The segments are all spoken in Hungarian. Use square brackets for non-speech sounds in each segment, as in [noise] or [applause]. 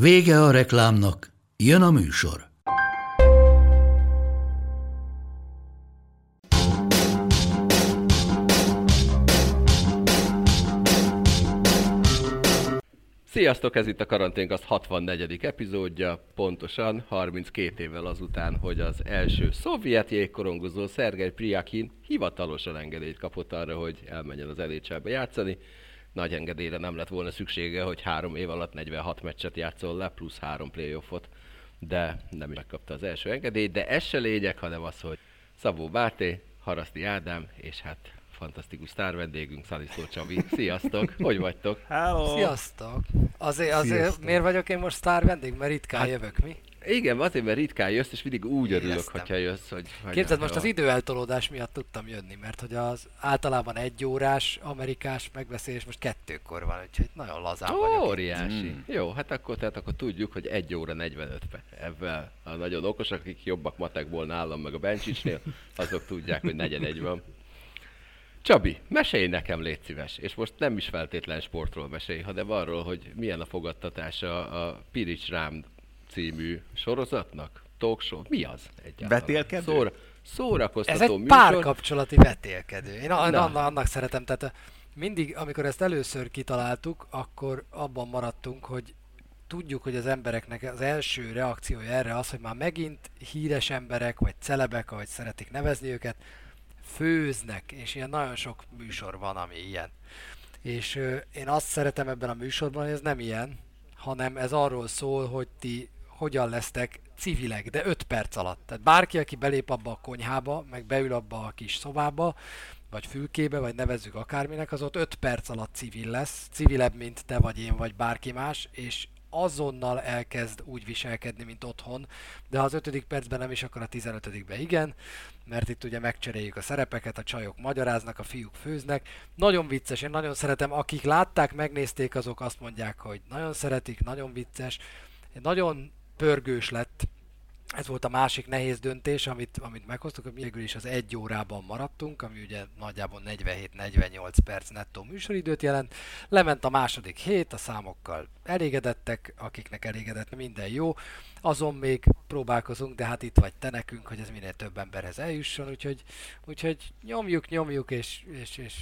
Vége a reklámnak, jön a műsor. Sziasztok, ez itt a Karanténk az 64. epizódja, pontosan 32 évvel azután, hogy az első szovjet jégkorongozó Szergej Priakin hivatalosan engedélyt kapott arra, hogy elmenjen az nhl játszani. Nagy engedélyre nem lett volna szüksége, hogy három év alatt 46 meccset játszol le, plusz három playoffot, de nem megkapta az első engedélyt, de ez se lényeg, hanem az, hogy Szabó Báté, Haraszti Ádám, és hát fantasztikus sztár vendégünk, Szaliszó Csabi. Sziasztok, hogy vagytok? Hello. Sziasztok! Azért, azért Sziasztok. miért vagyok én most sztár vendég? Mert ritkán Hát, jövök, mi? Igen, azért, mert ritkán jössz, és mindig úgy örülök, Éreztem. hogyha jössz, hogy... hogy Képzeld, most az időeltolódás miatt tudtam jönni, mert hogy az általában egy órás amerikás megbeszélés most kettőkor van, úgyhogy nagyon lazán Ó, vagyok. óriási. Mm. Jó, hát akkor, tehát akkor tudjuk, hogy 1 óra 45 perc. Ebben a nagyon okosak, akik jobbak matekból nálam, meg a Bencsicsnél, [laughs] azok tudják, hogy negyed egy van. Csabi, mesélj nekem, légy szíves. És most nem is feltétlen sportról mesélj, hanem arról, hogy milyen a fogadtatása a Pirics Rám című sorozatnak? Talk show? Mi az egyáltalán? Vetélkedő? Szóra, szórakoztató Ez egy műsor. párkapcsolati vetélkedő. Én a- Na. annak, annak szeretem, tehát mindig, amikor ezt először kitaláltuk, akkor abban maradtunk, hogy tudjuk, hogy az embereknek az első reakciója erre az, hogy már megint híres emberek, vagy celebek, ahogy szeretik nevezni őket, főznek, és ilyen nagyon sok műsor van, ami ilyen. És ö, én azt szeretem ebben a műsorban, hogy ez nem ilyen, hanem ez arról szól, hogy ti hogyan lesztek civilek, de 5 perc alatt. Tehát bárki, aki belép abba a konyhába, meg beül abba a kis szobába, vagy fülkébe, vagy nevezzük akárminek, az ott 5 perc alatt civil lesz, civilebb, mint te vagy én, vagy bárki más, és azonnal elkezd úgy viselkedni, mint otthon, de ha az ötödik percben nem is, akkor a 15 igen, mert itt ugye megcseréljük a szerepeket, a csajok magyaráznak, a fiúk főznek. Nagyon vicces, én nagyon szeretem, akik látták, megnézték, azok azt mondják, hogy nagyon szeretik, nagyon vicces, nagyon pörgős lett, ez volt a másik nehéz döntés, amit, amit meghoztuk, végül is az egy órában maradtunk, ami ugye nagyjából 47-48 perc nettó műsoridőt jelent. Lement a második hét, a számokkal elégedettek, akiknek elégedett, minden jó. Azon még próbálkozunk, de hát itt vagy te nekünk, hogy ez minél több emberhez eljusson, úgyhogy, úgyhogy nyomjuk, nyomjuk, és, és, és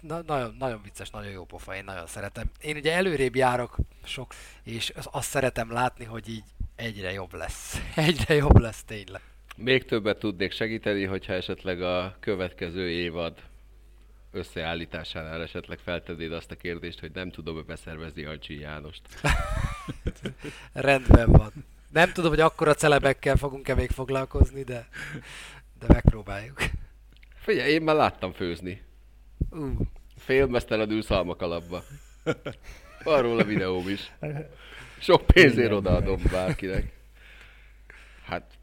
na, nagyon, nagyon vicces, nagyon jó pofa, én nagyon szeretem. Én ugye előrébb járok sok, és az- azt szeretem látni, hogy így egyre jobb lesz. [laughs] Egyre jobb lesz tényleg. Még többet tudnék segíteni, hogyha esetleg a következő évad összeállításánál esetleg feltennéd azt a kérdést, hogy nem tudom-e beszervezni Ancsi Jánost. [laughs] Rendben van. Nem tudom, hogy akkora celebekkel fogunk-e még foglalkozni, de, de megpróbáljuk. Figyelj, én már láttam főzni. Uh, Félmeztelenül szalmakalapba. Van róla videóm is. [laughs] Sok pénzért odaadom bárkinek. Hát,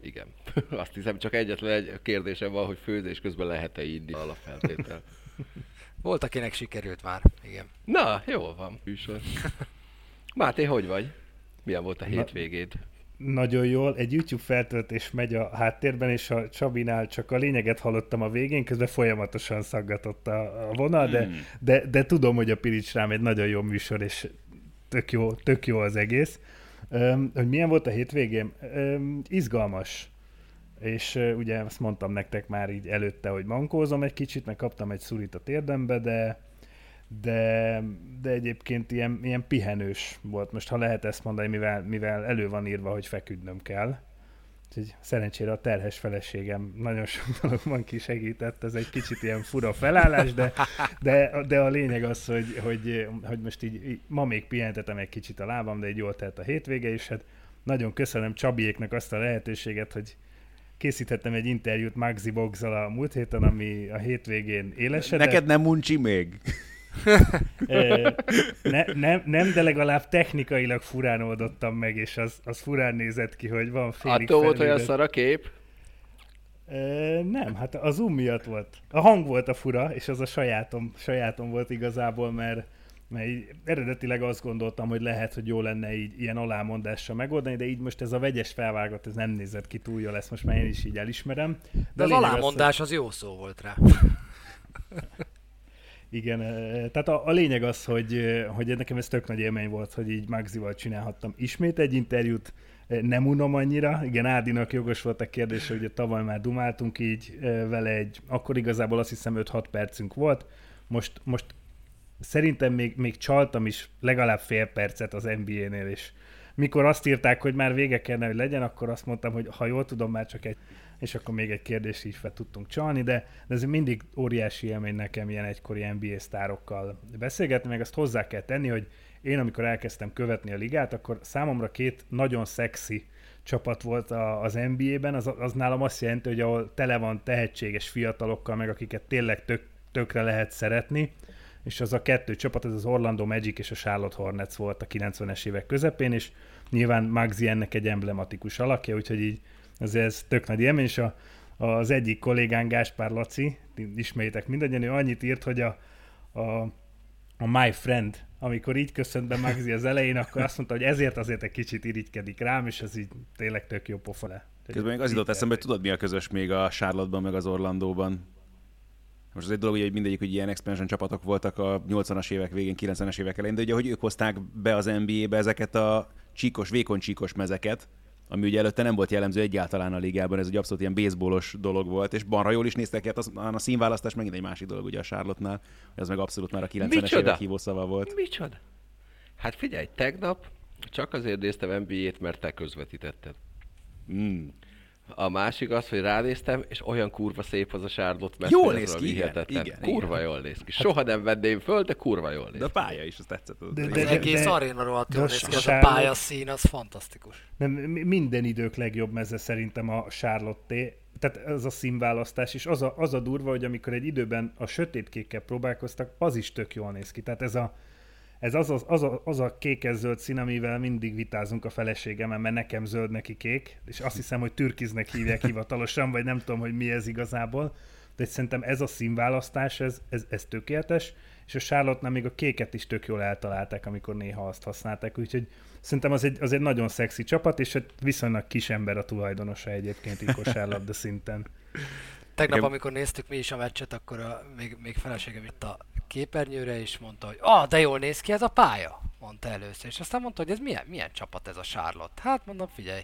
igen. [laughs] Azt hiszem, csak egyetlen egy kérdésem van, hogy főzés közben lehet-e inni alapfeltétel. volt, akinek sikerült már, igen. Na, jól van, műsor. Máté, hogy vagy? Milyen volt a hétvégéd? Nagyon jól. Egy YouTube feltöltés megy a háttérben, és a Csabinál csak a lényeget hallottam a végén, közben folyamatosan szaggatott a, a vonal, de, Hmm. de, de tudom, hogy a Pirics rám egy nagyon jó műsor, és tök jó, tök jó az egész. Öm, hogy milyen volt a hétvégém? Öm, izgalmas. És ö, ugye azt mondtam nektek már így előtte, hogy mankózom egy kicsit, meg kaptam egy szurit a térdembe, de de, de egyébként ilyen, ilyen pihenős volt. Most ha lehet ezt mondani, mivel, mivel elő van írva, hogy feküdnöm kell. Úgyhogy szerencsére a terhes feleségem nagyon sok [laughs] dologban kisegített, ez egy kicsit ilyen fura felállás, de, de, de a lényeg az, hogy, hogy, hogy most így, így ma még pihentetem egy kicsit a lábam, de egy jól telt a hétvége, és hát nagyon köszönöm Csabiéknak azt a lehetőséget, hogy készítettem egy interjút Maxi Boxal a múlt héten, ami a hétvégén élesedett. Neked nem uncsi még? Ne, nem, nem, de legalább technikailag furán oldottam meg, és az, az furán nézett ki, hogy van félig Attól volt olyan szar a kép? Nem, hát a zoom miatt volt. A hang volt a fura, és az a sajátom, sajátom volt igazából, mert, mert így eredetileg azt gondoltam, hogy lehet, hogy jó lenne így ilyen alámondással megoldani, de így most ez a vegyes felvágott, ez nem nézett ki túl jól, ezt most már én is így elismerem. De, de az alámondás az, az jó szó volt rá. [laughs] Igen, tehát a, a lényeg az, hogy, hogy nekem ez tök nagy élmény volt, hogy így Magzival csinálhattam ismét egy interjút, nem unom annyira. Igen, Ádinak jogos volt a kérdés, hogy tavaly már dumáltunk így vele egy, akkor igazából azt hiszem 5-6 percünk volt, most, most szerintem még, még csaltam is legalább fél percet az NBA-nél, és mikor azt írták, hogy már vége kellene, hogy legyen, akkor azt mondtam, hogy ha jól tudom, már csak egy és akkor még egy kérdést is fel tudtunk csalni, de, de ez mindig óriási élmény nekem ilyen egykori NBA sztárokkal beszélgetni, meg azt hozzá kell tenni, hogy én amikor elkezdtem követni a ligát, akkor számomra két nagyon szexi csapat volt a, az NBA-ben, az, az nálam azt jelenti, hogy ahol tele van tehetséges fiatalokkal, meg akiket tényleg tök, tökre lehet szeretni, és az a kettő csapat, ez az Orlando Magic és a Charlotte Hornets volt a 90-es évek közepén, és nyilván Magzi ennek egy emblematikus alakja, úgyhogy így azért ez tök nagy élmény, és a, az egyik kollégán Gáspár Laci, ismeritek mindannyian, ő annyit írt, hogy a, a, a My Friend, amikor így köszönt be Magzi az elején, akkor azt mondta, hogy ezért azért egy kicsit irigykedik rám, és ez így tényleg tök jó pofa le. Közben még az jutott eszembe, hogy tudod mi a közös még a Charlotte-ban, meg az Orlandóban? Most az egy dolog, hogy mindegyik, hogy ilyen expansion csapatok voltak a 80-as évek végén, 90-es évek elején, de ugye, hogy ők hozták be az NBA-be ezeket a csíkos, vékony csíkos mezeket, ami ugye előtte nem volt jellemző egyáltalán a ligában, ez egy abszolút ilyen baseballos dolog volt, és balra jól is néztek ki, hát az, a színválasztás megint egy másik dolog ugye a Charlotte-nál, ez meg abszolút már a 90-es évek hívószava volt. Micsoda? Hát figyelj, tegnap csak azért néztem NBA-t, mert te közvetítetted. Mm. A másik az, hogy ránéztem, és olyan kurva szép az a Charlotte, mert jól néz ki, igen, igen, Kurva igen. jól néz ki. Soha nem venném föl, de kurva jól néz De a pálya is, az tetszett. De, de, de, az egész de, aréna rohadt jól néz ki, az a pályaszín, az fantasztikus. Nem, minden idők legjobb meze szerintem a Charlotte tehát az a színválasztás is, az a, az a durva, hogy amikor egy időben a sötétkékkel próbálkoztak, az is tök jól néz ki. Tehát ez a, ez az, az, az, a, az a kékes-zöld szín, amivel mindig vitázunk a feleségemmel, mert nekem zöld, neki kék, és azt hiszem, hogy türkiznek hívják hivatalosan, vagy nem tudom, hogy mi ez igazából, de szerintem ez a színválasztás, ez, ez, ez tökéletes, és a charlotte még a kéket is tök jól eltalálták, amikor néha azt használták, úgyhogy szerintem az egy, az egy nagyon szexi csapat, és egy viszonylag kis ember a tulajdonosa egyébként így kosárlabda szinten. Tegnap, amikor néztük mi is a meccset, akkor a, még, még feleségem itt a képernyőre, és mondta, hogy ah, de jól néz ki ez a pálya, mondta először, és aztán mondta, hogy ez milyen, milyen csapat ez a Charlotte. Hát mondom, figyelj,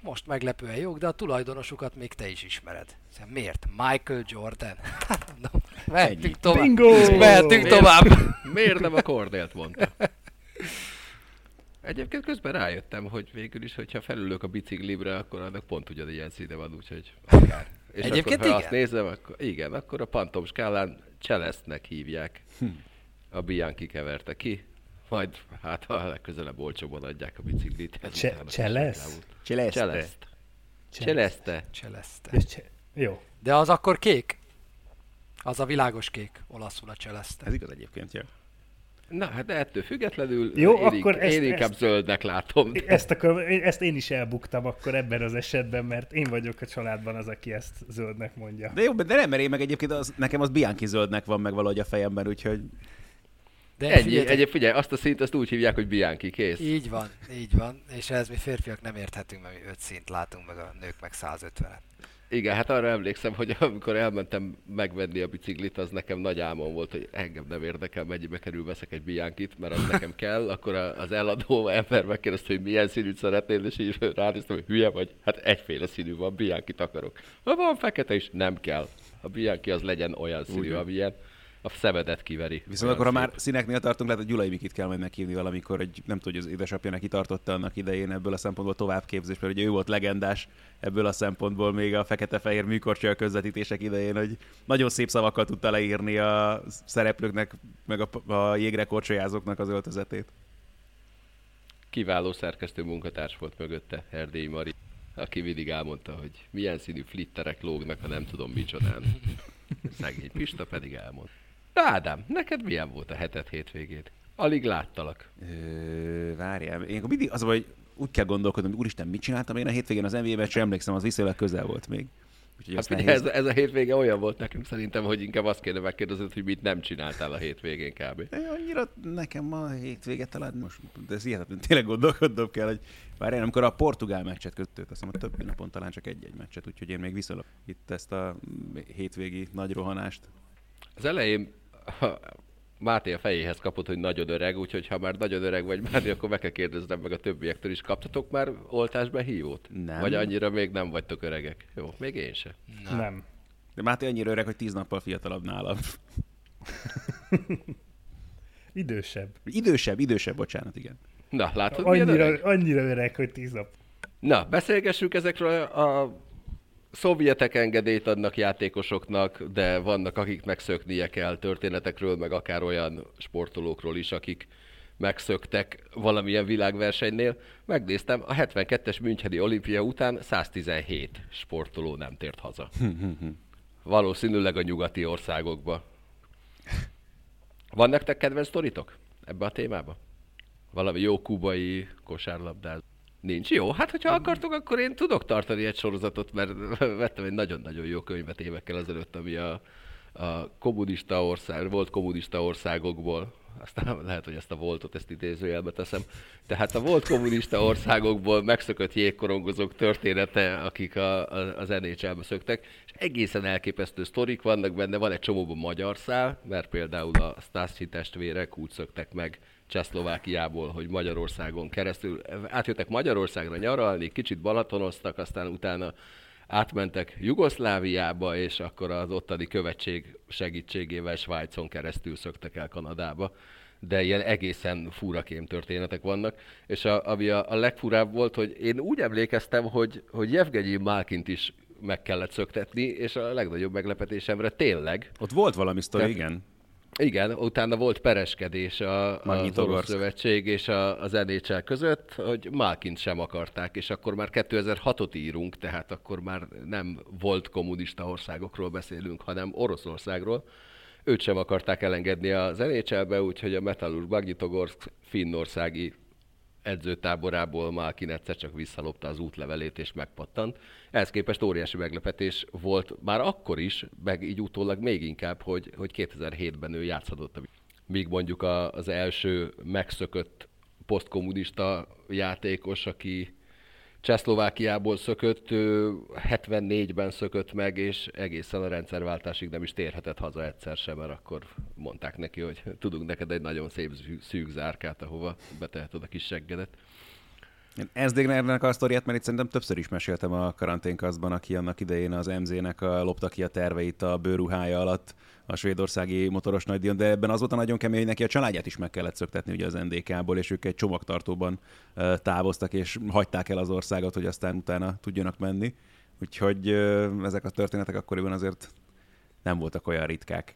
most meglepően jók, de a tulajdonosukat még te is ismered. Szóval miért? Michael Jordan? [laughs] Hát mondom, mehetünk tovább. Bingo! Mehetünk tovább. Miért nem a Cordélt mondta? Egyébként közben rájöttem, hogy végül is, hogyha felülök a biciklimre, akkor annak pont ugyanilyen színe van, úgyhogy akár. És Egyébként akkor, ha igen? azt nézem, akkor igen, akkor a Pantom skálán Cselesztnek hívják. Hm. A Bianchi keverte ki, majd hát ha legközelebb olcsóban adják a biciklit. Cselesz? Cseleszte. Cseleszte. Cseleszte. Jó. De az akkor kék? Az a világos kék, olaszul a cseleszte. Ez igaz egyébként, jó. Na, hát de ettől függetlenül Jó, én, akkor ezt, én inkább ezt, zöldnek látom. De. Ezt, akkor, ezt én is elbuktam akkor ebben az esetben, mert én vagyok a családban az, aki ezt zöldnek mondja. De jó, de nem, mert én meg egyébként az, nekem az Bianchi zöldnek van meg valahogy a fejemben, úgyhogy... De Ennyi, figyelj, egyéb, figyelj, azt a szint azt úgy hívják, hogy Bianchi, kész. Így van, így van, és ez mi férfiak nem érthetünk, mert mi öt szint látunk, meg a nők meg 150-et. Igen, hát arra emlékszem, hogy amikor elmentem megvenni a biciklit, az nekem nagy álmom volt, hogy engem nem érdekel, mennyibe kerül, veszek egy Biankit, mert az nekem kell, akkor az eladó ember megkérdezte, hogy milyen színűt szeretnél, és így ránéztem, hogy hülye vagy, hát egyféle színű van, Biankit akarok. Ha van fekete is, nem kell. A Bianchi az legyen olyan színű, Úgy. amilyen a szemedet kiveri. Viszont akkor, ha már színeknél tartunk, lehet, hogy Gyulai Mikit kell majd meghívni valamikor, hogy nem tudja, hogy az édesapja neki tartotta annak idején ebből a szempontból továbbképzés, mert ugye ő volt legendás ebből a szempontból még a fekete-fehér műkorcsolya közvetítések idején, hogy nagyon szép szavakkal tudta leírni a szereplőknek, meg a, a jégrekorcsolyázóknak az öltözetét. Kiváló szerkesztő munkatárs volt mögötte, Erdély Mari, aki mindig elmondta, hogy milyen színű flitterek lógnak, ha nem tudom micsodán. [laughs] Szegény Pista pedig elmond. Ádám, neked milyen volt a hetet hétvégét? Alig láttalak. Ö, várjál, én akkor mindig az, hogy úgy kell gondolkodnom, hogy úristen, mit csináltam én a hétvégén az NBA-ben, sem emlékszem, az viszonylag közel volt még. Úgyhogy Hát nehéz. ez, ez, a hétvége olyan volt nekünk szerintem, hogy inkább azt kéne megkérdezni, hogy mit nem csináltál a hétvégén kb. De annyira nekem ma a hétvége talán most, de ez hihetetlen, tényleg gondolkodnom kell, hogy várjál, amikor a portugál meccset között, azt hiszem a többi napon talán csak egy-egy meccset, úgyhogy én még viszonylag itt ezt a hétvégi nagy rohanást. Az elején Máté a fejéhez kapott, hogy nagyon öreg, úgyhogy ha már nagyon öreg vagy Máté, akkor meg kell kérdeznem meg a többiektől is. Kaptatok már oltásba hívót? Nem. Vagy annyira még nem vagytok öregek? Jó, még én se. Nem. nem. De Máté annyira öreg, hogy tíz nappal fiatalabb nálam. [laughs] Idősebb. Idősebb, idősebb, bocsánat, igen. Na, látod, Annyira, öreg? annyira öreg, hogy tíz nap. Na, beszélgessünk ezekről a szovjetek engedélyt adnak játékosoknak, de vannak, akik megszöknie kell történetekről, meg akár olyan sportolókról is, akik megszöktek valamilyen világversenynél. Megnéztem, a 72-es Müncheni olimpia után 117 sportoló nem tért haza. Valószínűleg a nyugati országokba. Van nektek kedvenc sztoritok ebbe a témába? Valami jó kubai kosárlabdázó? Nincs jó? Hát, hogyha akartok, akkor én tudok tartani egy sorozatot, mert [laughs] vettem egy nagyon-nagyon jó könyvet évekkel ezelőtt, ami a, a kommunista ország, volt kommunista országokból, aztán [laughs] lehet, hogy ezt a voltot, ezt idézőjelbe teszem. Tehát a volt kommunista országokból megszökött jégkorongozók története, akik a, a, az NHL-be szöktek, és egészen elképesztő sztorik vannak benne, van egy csomóban magyar szál, mert például a Stassi testvérek úgy szöktek meg Csehszlovákiából, hogy Magyarországon keresztül átjöttek Magyarországra nyaralni, kicsit balatonoztak, aztán utána átmentek Jugoszláviába, és akkor az ottani követség segítségével Svájcon keresztül szöktek el Kanadába. De ilyen egészen furakém történetek vannak, és a, ami a, a legfurább volt, hogy én úgy emlékeztem, hogy, hogy Jevgenyi Málkint is meg kellett szöktetni, és a legnagyobb meglepetésemre tényleg. Ott volt valami sztori, igen. Igen, utána volt pereskedés a, az. Orosz Szövetség és a, az NHL között, hogy Malkint sem akarták, és akkor már 2006-ot írunk, tehát akkor már nem volt kommunista országokról beszélünk, hanem Oroszországról. Őt sem akarták elengedni az NHL-be, úgyhogy a Metallurg Magnitogorsk finnországi edzőtáborából Malkin egyszer csak visszalopta az útlevelét és megpattant. Ehhez képest óriási meglepetés volt már akkor is, meg így utólag még inkább, hogy, hogy 2007-ben ő játszhatott. Míg mondjuk a, az első megszökött posztkommunista játékos, aki Csehszlovákiából szökött, ő 74-ben szökött meg, és egészen a rendszerváltásig nem is térhetett haza egyszer sem, mert akkor mondták neki, hogy tudunk neked egy nagyon szép szű- szűk zárkát, ahova beteheted a kis seggedet. Én Esdégnernek a sztoriát, mert itt szerintem többször is meséltem a karanténkaszban, aki annak idején az MZ-nek a, lopta ki a terveit a bőruhája alatt a svédországi motoros nagydíjon, de ebben az volt a nagyon kemény, hogy neki a családját is meg kellett szöktetni ugye az NDK-ból, és ők egy csomagtartóban távoztak, és hagyták el az országot, hogy aztán utána tudjanak menni. Úgyhogy ezek a történetek akkoriban azért nem voltak olyan ritkák.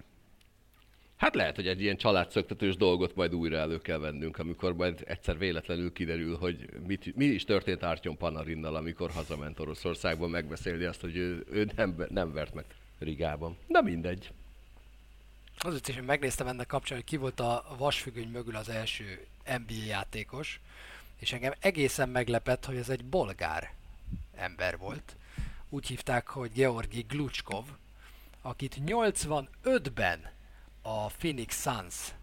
Hát lehet, hogy egy ilyen családszöktetős dolgot majd újra elő kell vennünk, amikor majd egyszer véletlenül kiderül, hogy mit, mi is történt Artyom Panarinnal, amikor hazament Oroszországba megbeszélni azt, hogy ő, ő nem, nem vert meg Rigában. Na mindegy. Azért is én megnéztem ennek kapcsán, hogy ki volt a vasfüggöny mögül az első NBA játékos, és engem egészen meglepett, hogy ez egy bolgár ember volt. Úgy hívták, hogy Georgi Gluchkov, akit 85-ben a Phoenix Suns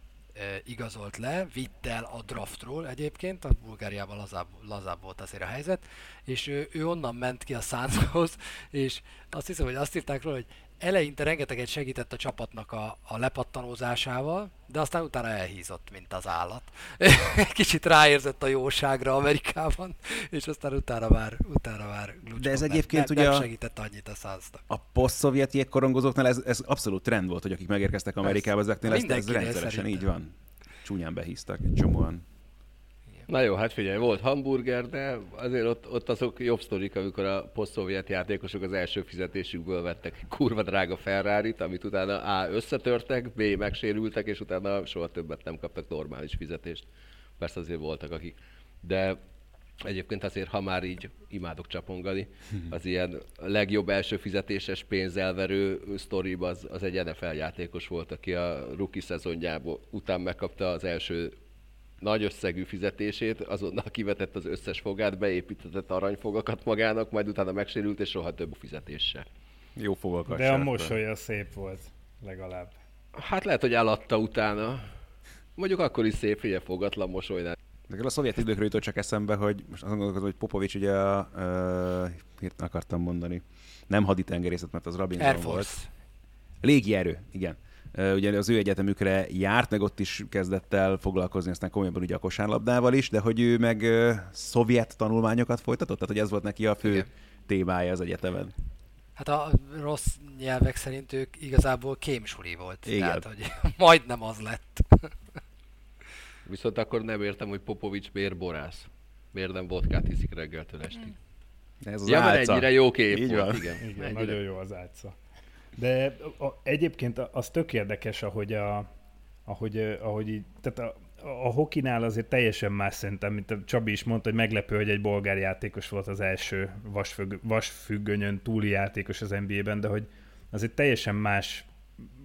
igazolt le, vitt el a draftról egyébként, a Bulgáriában lazább, lazább volt azért a helyzet, és ő, ő onnan ment ki a Sunshoz, és azt hiszem, hogy azt írták róla, hogy eleinte rengeteget segített a csapatnak a, a lepattanózásával, de aztán utána elhízott, mint az állat. [laughs] Kicsit ráérzett a jóságra Amerikában, és aztán utána már, utána már De ez nem- egyébként nem, ugye nem segített annyit a Sunsnak. A poszt-szovjet jégkorongozóknál ez, ez abszolút trend volt, hogy akik megérkeztek Amerikába, ezeknél ez, ez rendszeresen szerintem. így van. Csúnyán behíztak egy csomóan. Na jó, hát figyelj, volt hamburger, de azért ott, ott azok jobb sztorik, amikor a posztszovjet játékosok az első fizetésükből vettek kurva drága ferrari amit utána A. összetörtek, B. megsérültek, és utána soha többet nem kaptak normális fizetést. Persze azért voltak, akik. De Egyébként azért, ha már így imádok csapongani, az ilyen legjobb első fizetéses pénzelverő sztoriba az, az egy NFL játékos volt, aki a rookie szezonjából után megkapta az első nagy összegű fizetését, azonnal kivetett az összes fogát, beépítetett aranyfogakat magának, majd utána megsérült, és soha több fizetése. Jó fogalkas. De a mosolya szép volt, legalább. Hát lehet, hogy eladta utána. Mondjuk akkor is szép, hogy fogatlan mosolynál. De a szovjet időkről jutott csak eszembe, hogy most azt gondolkozom, hogy Popovics ugye a, uh, akartam mondani, nem haditengerészet, mert az Rabinson Air volt. Légierő, igen. Ugye az ő egyetemükre járt, meg ott is kezdett el foglalkozni aztán komolyabban ugye a kosárlabdával is, de hogy ő meg szovjet tanulmányokat folytatott, tehát hogy ez volt neki a fő Igen. témája az egyetemen. Hát a rossz nyelvek szerint ők igazából kémsuli volt. Igen. Tehát, hogy [laughs] majdnem az lett. [laughs] Viszont akkor nem értem, hogy Popovics miért borász. Miért nem vodkát iszik reggeltől estig. Ez az Ja, álca. ennyire jó kép Így volt, van. igen. Igen, Ennyire. nagyon jó az átsza. De a, a, egyébként az tök érdekes, ahogy a, ahogy, ahogy így, tehát a, a hokinál azért teljesen más szerintem, mint a Csabi is mondta, hogy meglepő, hogy egy bolgár játékos volt az első vasfügg, vasfüggönyön túli játékos az NBA-ben, de hogy azért teljesen más,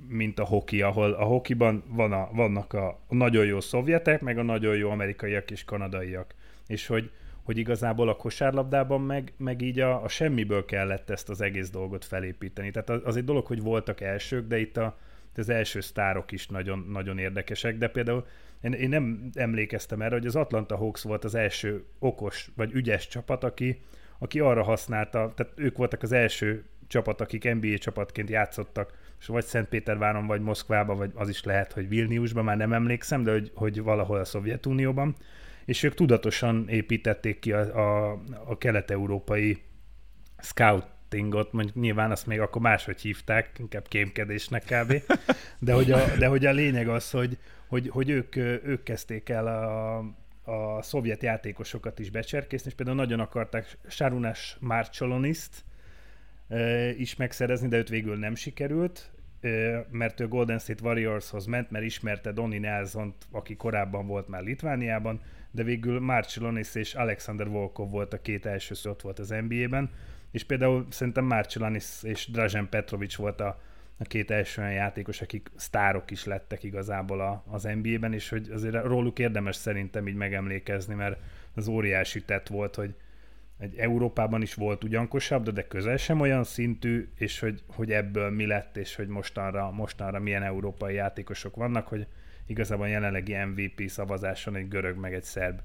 mint a hoki, ahol a hokiban van a, vannak a nagyon jó szovjetek, meg a nagyon jó amerikaiak és kanadaiak. És hogy, hogy igazából a kosárlabdában meg, meg így a, a semmiből kellett ezt az egész dolgot felépíteni. Tehát az, az egy dolog, hogy voltak elsők, de itt a, az első sztárok is nagyon, nagyon érdekesek, de például én, én nem emlékeztem erre, hogy az Atlanta Hawks volt az első okos vagy ügyes csapat, aki, aki arra használta, tehát ők voltak az első csapat, akik NBA csapatként játszottak, és vagy Szentpéterváron, vagy Moszkvában, vagy az is lehet, hogy Vilniusban, már nem emlékszem, de hogy, hogy valahol a Szovjetunióban, és ők tudatosan építették ki a, a, a kelet-európai scoutingot, mondjuk nyilván azt még akkor máshogy hívták, inkább kémkedésnek kb. De hogy a, de hogy a lényeg az, hogy, hogy, hogy ők, ők kezdték el a, a szovjet játékosokat is becserkészni, és például nagyon akarták Sarunas Marcsolonist is megszerezni, de őt végül nem sikerült, ö, mert ő Golden State Warriorshoz ment, mert ismerte Donny nelson aki korábban volt már Litvániában, de végül Marcelonis és Alexander Volkov volt a két első ott volt az NBA-ben, és például szerintem Marcelonis és Dražen Petrovic volt a, a két első olyan játékos, akik sztárok is lettek igazából a, az NBA-ben, és hogy azért róluk érdemes szerintem így megemlékezni, mert az óriási tett volt, hogy egy Európában is volt ugyan kosabda, de közel sem olyan szintű, és hogy, hogy ebből mi lett, és hogy mostanra, mostanra milyen európai játékosok vannak, hogy igazából a jelenlegi MVP szavazáson egy görög meg egy szerb,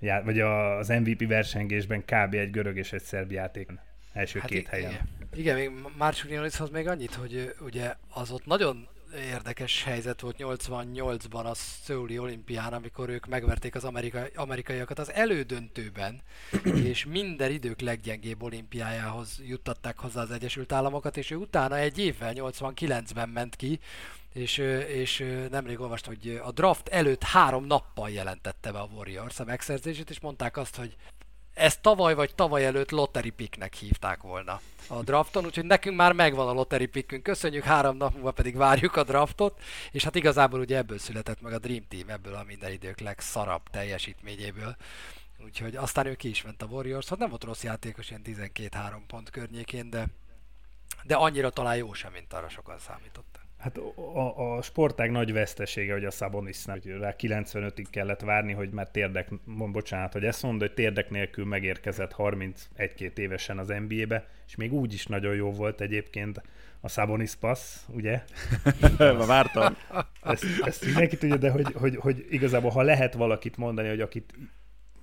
já- vagy az MVP versengésben kb. egy görög és egy szerb játék első hát két i- helyen. Igen, igen még Marciulionishoz még annyit, hogy ugye az ott nagyon érdekes helyzet volt 88-ban a Szöuli olimpián, amikor ők megverték az amerikai, amerikaiakat az elődöntőben, [clears throat] és minden idők leggyengébb olimpiájához juttatták hozzá az Egyesült Államokat, és ő utána egy évvel, 89-ben ment ki, és, és nemrég olvastam, hogy a draft előtt három nappal jelentette be a Warriors a megszerzését, és mondták azt, hogy ezt tavaly vagy tavaly előtt lottery picknek hívták volna a drafton, úgyhogy nekünk már megvan a lottery pickünk, köszönjük, három nap múlva pedig várjuk a draftot, és hát igazából ugye ebből született meg a Dream Team, ebből a minden idők legszarabb teljesítményéből. Úgyhogy aztán ő ki is ment a Warriors, hát nem volt rossz játékos, ilyen 12-3 pont környékén, de, de annyira talán jó sem, mint arra sokan számítottak. Hát a, a sportág nagy vesztesége, hogy a Szabonisznál, hogy rá 95-ig kellett várni, hogy már térdek, bocsánat, hogy ezt mondod, hogy térdek nélkül megérkezett 31-2 évesen az NBA-be, és még úgy is nagyon jó volt egyébként a Szabonis passz, ugye? [laughs] Ma vártam. Ezt, ezt mindenki tudja, de hogy, hogy, hogy igazából ha lehet valakit mondani, hogy akit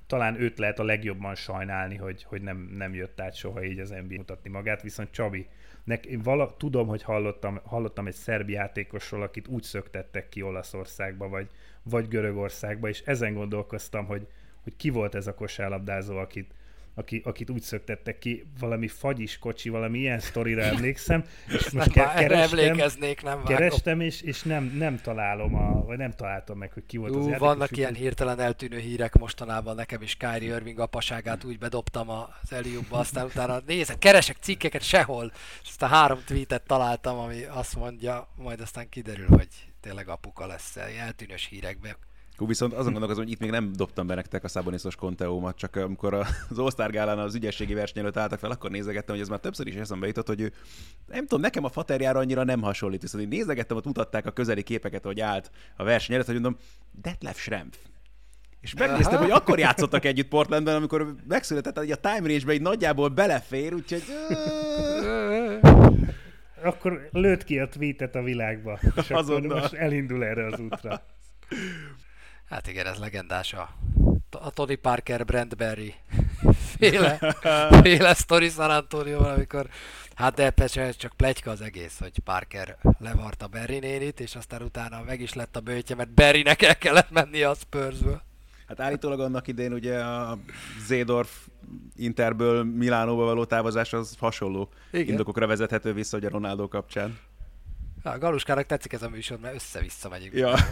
talán őt lehet a legjobban sajnálni, hogy, hogy nem, nem jött át soha így az NBA mutatni magát, viszont Csabi, nek, én vala, tudom, hogy hallottam, hallottam egy szerb játékosról, akit úgy szöktettek ki Olaszországba, vagy, vagy Görögországba, és ezen gondolkoztam, hogy, hogy ki volt ez a kosárlabdázó, akit, aki, akit úgy szöktettek ki, valami fagyis kocsi, valami ilyen sztorira emlékszem, és most ke- kerestem, emlékeznék, nem vágom. kerestem és, és nem, nem találom, a, vagy nem találtam meg, hogy ki volt az Ú, játékos. vannak úgyhogy- ilyen hirtelen eltűnő hírek mostanában, nekem is Kyrie Irving apaságát úgy bedobtam az Eliubba, aztán utána nézek, keresek cikkeket sehol, és aztán három tweetet találtam, ami azt mondja, majd aztán kiderül, hogy tényleg apuka lesz eltűnős hírekbe. Hú, viszont azon gondolkozom, hogy itt még nem dobtam be nektek a Szaboniszos konteómat, csak amikor az All-Star gálán az ügyességi verseny előtt álltak fel, akkor nézegettem, hogy ez már többször is eszembe jutott, hogy ő, nem tudom, nekem a faterjára annyira nem hasonlít, viszont én nézegettem, ott mutatták a közeli képeket, hogy állt a verseny előtt, hogy mondom, Detlef Schrempf. És megnéztem, hogy akkor játszottak együtt Portlandben, amikor megszületett, hogy a time range-be így nagyjából belefér, úgyhogy... Akkor lőtt ki a tweetet a világba, és akkor Azonnal. most elindul erre az útra. Hát igen, ez legendás a, a Tony Parker, Brandberry [laughs] féle, féle sztori San antonio amikor Hát de persze csak plegyka az egész, hogy Parker levarta Berry nénit, és aztán utána meg is lett a bőtje, mert Berrynek el kellett mennie a Spursből. Hát állítólag annak idén ugye a Zedorf Interből Milánóba való távozás az hasonló Igen. Indokokra vezethető vissza, ugye Ronaldo kapcsán. A Galuskának tetszik ez a műsor, mert össze-vissza megyünk. Ja. [laughs]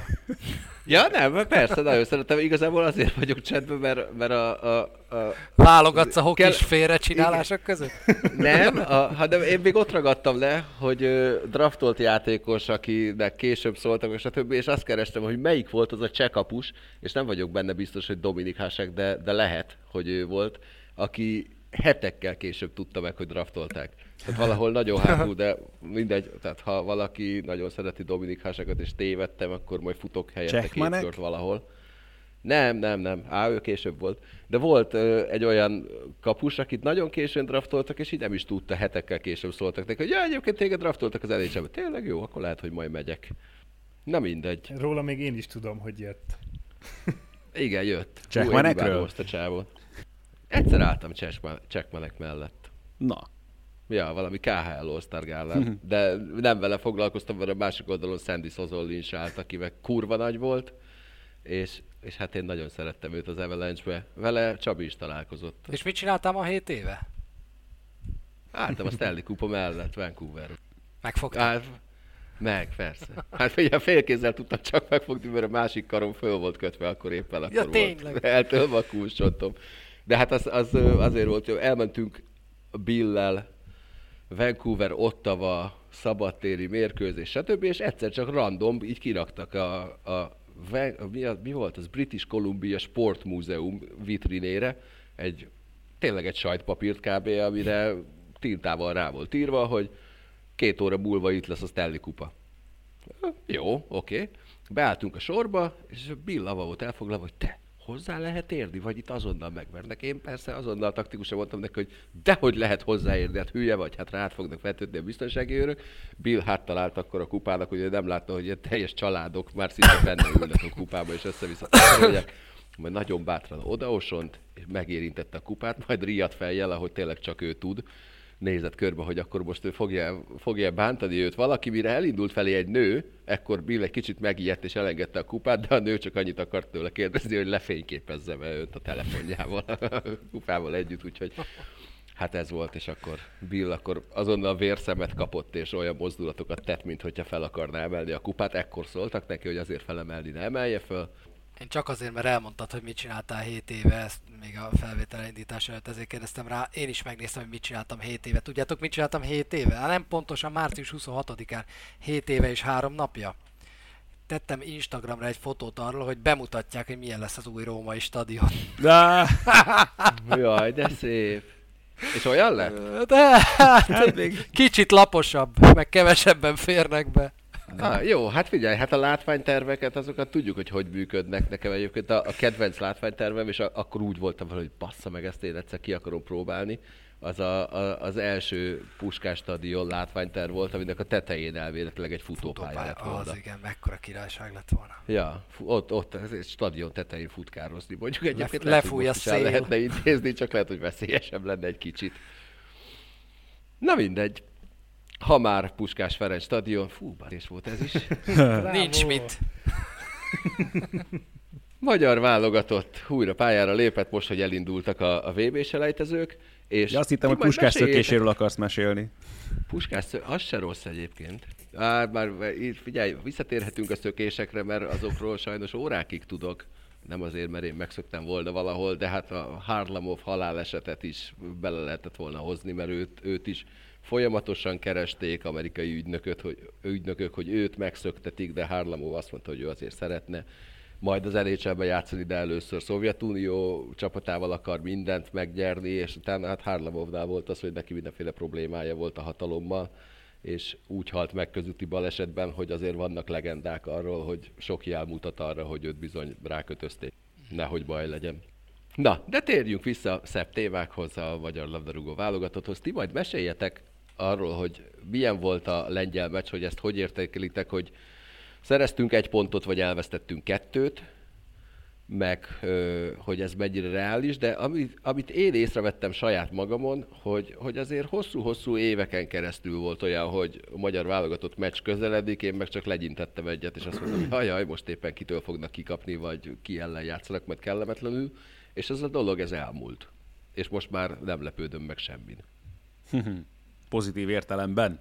Ja, nem, persze, nagyon szeretem. Igazából azért vagyok csendben, mert, mert a, a, a Válogatsz a hokis Kell- félrecsinálások között? [laughs] Nem, a, hanem én még ott ragadtam le, hogy ö, draftolt játékos, akinek később szóltak, és a többi, és azt kerestem, hogy melyik volt az a cseh kapus, és nem vagyok benne biztos, hogy Dominik Hasek, de, de lehet, hogy ő volt, aki hetekkel később tudta meg, hogy draftolták. Tehát valahol nagyon hátul, [laughs] de mindegy, tehát ha valaki nagyon szereti Dominik Hasekot, és tévedtem, akkor majd futok helyette két Csehmanek? kört valahol. Nem, nem, nem. Á, ő később volt. De volt ö, egy olyan kapus, akit nagyon későn draftoltak, és így nem is tudta, hetekkel később szóltak neki, hogy ja, egyébként téged draftoltak az nhl Tényleg jó, akkor lehet, hogy majd megyek. Na mindegy. Róla még én is tudom, hogy jött. Igen, jött. Jack Hú, én a csávót. Egyszer álltam Checkmanek mellett. Na, Ja, valami KHL All-Star gálán. [laughs] De nem vele foglalkoztam, mert a másik oldalon Sandy Sozolin is állt, aki meg kurva nagy volt. És, és hát én nagyon szerettem őt az Avalanche-be. Vele Csabi is találkozott. És mit csináltam a 7 éve? Álltam a Stanley Kupa mellett Vancouver. Megfogtam. Hát, meg, persze. Hát ugye félkézzel tudtam csak megfogni, mert a másik karom föl volt kötve, akkor éppen akkor Ja, tényleg. volt. Eltölve a kulcsontom. De hát az, az, azért volt jó. Elmentünk Billel Vancouver, Ottawa, szabadtéri mérkőzés, stb. És egyszer csak random így kiraktak a, a, mi, a mi volt az British Columbia Sportmúzeum vitrinére egy tényleg egy sajtpapírt kb., amire tintával rá volt írva, hogy két óra múlva itt lesz a Stanley kupa. Jó, oké. Beálltunk a sorba, és Bill avval volt elfoglalva, hogy te, hozzá lehet érni, vagy itt azonnal megvernek. Én persze azonnal taktikusan mondtam neki, hogy dehogy lehet hozzáérni, hát hülye vagy, hát rád fognak vetődni a biztonsági őrök. Bill hát talált akkor a kupának, hogy nem látta, hogy ilyen teljes családok már szinte benne ülnek a kupába, és össze-vissza. Majd nagyon bátran odaosont, és megérintette a kupát, majd riadt feljel, ahogy tényleg csak ő tud nézett körbe, hogy akkor most ő fogja, fogja bántani őt valaki, mire elindult felé egy nő, ekkor Bill egy kicsit megijedt és elengedte a kupát, de a nő csak annyit akart tőle kérdezni, hogy lefényképezze be őt a telefonjával, a [laughs] kupával együtt, úgyhogy hát ez volt, és akkor Bill akkor azonnal vérszemet kapott, és olyan mozdulatokat tett, mint hogyha fel akarná emelni a kupát. Ekkor szóltak neki, hogy azért felemelni ne emelje föl. Én csak azért, mert elmondtad, hogy mit csináltál 7 éve, ezt még a felvétel elindítás előtt ezért kérdeztem rá. Én is megnéztem, hogy mit csináltam 7 éve. Tudjátok, mit csináltam 7 éve? Hát nem pontosan március 26-án, 7 éve és 3 napja. Tettem Instagramra egy fotót arról, hogy bemutatják, hogy milyen lesz az új római stadion. de, [laughs] Jaj, de szép. És olyan lett? De hát, hát még kicsit laposabb, meg kevesebben férnek be. Ah, jó, hát figyelj, hát a látványterveket, azokat tudjuk, hogy hogy működnek. Nekem egyébként a, a kedvenc látványtervem, és a, akkor úgy voltam vele, hogy bassza meg, ezt én egyszer ki akarom próbálni. Az a, a, az első Puskás stadion látványterv volt, aminek a tetején elvéletileg egy futópálya Futópálya, lett volna. az igen, mekkora királyság lett volna. Ja, ott, ott az egy stadion tetején futkározni. Mondjuk egyébként hogy lefúj a szél. lehetne intézni, csak lehet, hogy veszélyesebb lenne egy kicsit. Na mindegy. Ha már Puskás Ferenc stadion, fú, és volt ez is. [laughs] Nincs mit. [laughs] Magyar válogatott újra pályára lépett most, hogy elindultak a, a VB selejtezők. És ja, azt hittem, hogy puskás szökéséről akarsz mesélni. Puskás szö... az se rossz egyébként. Á, már így figyelj, visszatérhetünk a szökésekre, mert azokról sajnos órákig tudok. Nem azért, mert én megszöktem volna valahol, de hát a Harlamov halálesetet is bele lehetett volna hozni, mert őt, őt is folyamatosan keresték amerikai ügynököt, hogy, ügynökök, hogy őt megszöktetik, de Harlamov azt mondta, hogy ő azért szeretne majd az NHL-ben játszani, de először Szovjetunió csapatával akar mindent meggyerni, és utána hát Harlamovnál volt az, hogy neki mindenféle problémája volt a hatalommal, és úgy halt meg közúti balesetben, hogy azért vannak legendák arról, hogy sok jel mutat arra, hogy őt bizony rákötözték. Nehogy baj legyen. Na, de térjünk vissza szebb témákhoz, a magyar labdarúgó válogatotthoz. Ti majd meséljetek arról, hogy milyen volt a lengyel meccs, hogy ezt hogy értékelitek, hogy szereztünk egy pontot, vagy elvesztettünk kettőt, meg hogy ez mennyire reális, de amit, amit én észrevettem saját magamon, hogy, hogy azért hosszú-hosszú éveken keresztül volt olyan, hogy a magyar válogatott meccs közeledik, én meg csak legyintettem egyet, és azt mondtam, hogy hajaj, most éppen kitől fognak kikapni, vagy ki ellen játszanak, majd kellemetlenül, és ez a dolog, ez elmúlt. És most már nem lepődöm meg semmin. [laughs] Pozitív értelemben.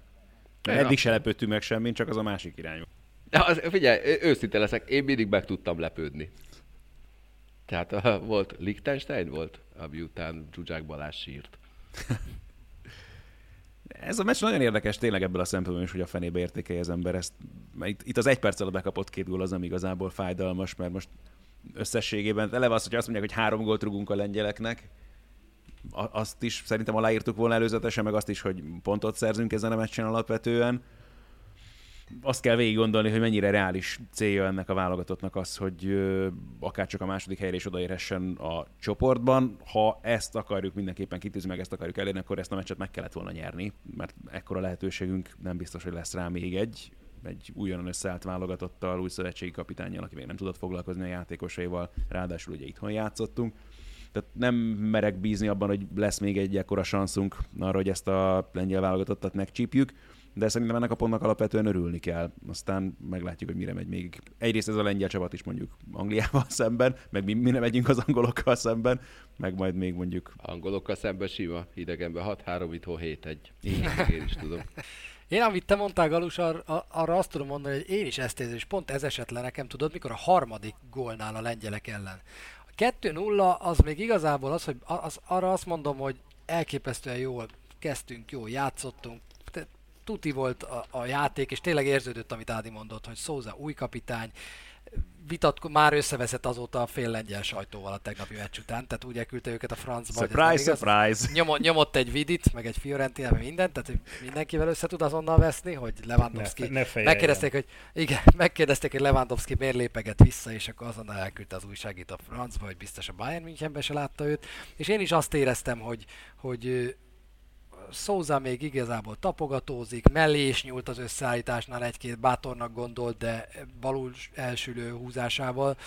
Mert eddig se lepődtünk meg semmin, csak az a másik irányú. De az, figyelj, őszinte leszek, én mindig meg tudtam lepődni. Tehát volt Liechtenstein volt, ami után Zsuzsák Balázs sírt. [laughs] Ez a meccs nagyon érdekes tényleg ebből a szempontból is, hogy a fenébe értékelje az ember ezt. Itt, itt az egy perc alatt bekapott két gól az nem igazából fájdalmas, mert most összességében eleve az, hogy azt mondják, hogy három gólt rugunk a lengyeleknek, azt is szerintem aláírtuk volna előzetesen, meg azt is, hogy pontot szerzünk ezen a meccsen alapvetően azt kell végig gondolni, hogy mennyire reális célja ennek a válogatottnak az, hogy akár csak a második helyre is odaérhessen a csoportban. Ha ezt akarjuk mindenképpen kitűzni, meg ezt akarjuk elérni, akkor ezt a meccset meg kellett volna nyerni, mert ekkora lehetőségünk nem biztos, hogy lesz rá még egy egy újonnan összeállt válogatottal, új szövetségi kapitányjal, aki még nem tudott foglalkozni a játékosaival, ráadásul ugye itthon játszottunk. Tehát nem merek bízni abban, hogy lesz még egy ekkora szanszunk arra, hogy ezt a lengyel válogatottat megcsípjük de szerintem ennek a pontnak alapvetően örülni kell. Aztán meglátjuk, hogy mire megy még. Egyrészt ez a lengyel csapat is mondjuk Angliával [laughs] szemben, meg mi, mire megyünk az angolokkal szemben, meg majd még mondjuk... Angolokkal szemben sima, idegenben 6-3, itthon 7-1. Én is tudom. [laughs] Én, amit te mondtál, Galus, ar- arra azt tudom mondani, hogy én is ezt érzem, és pont ez esett le nekem, tudod, mikor a harmadik gólnál a lengyelek ellen. A 2-0 az még igazából az, hogy az, arra azt mondom, hogy elképesztően jól kezdtünk, jól játszottunk, tuti volt a, a játék, és tényleg érződött, amit Ádi mondott, hogy Szóza új kapitány, vitat, már összeveszett azóta a fél lengyel sajtóval a tegnapi meccs után, tehát úgy elküldte őket a francba. Surprise, surprise! Nyomott, nyomott egy vidit, meg egy Fiorentina, meg mindent, tehát mindenkivel össze tud azonnal veszni, hogy Lewandowski... Ne, ne megkérdezték, hogy, igen, megkérdezték, hogy Lewandowski miért lépeget vissza, és akkor azonnal elküldte az újságít a francba, hogy biztos a Bayern Münchenbe se látta őt, és én is azt éreztem, hogy, hogy Szóza még igazából tapogatózik, mellé is nyúlt az összeállításnál egy-két bátornak gondolt, de balul elsülő húzásával,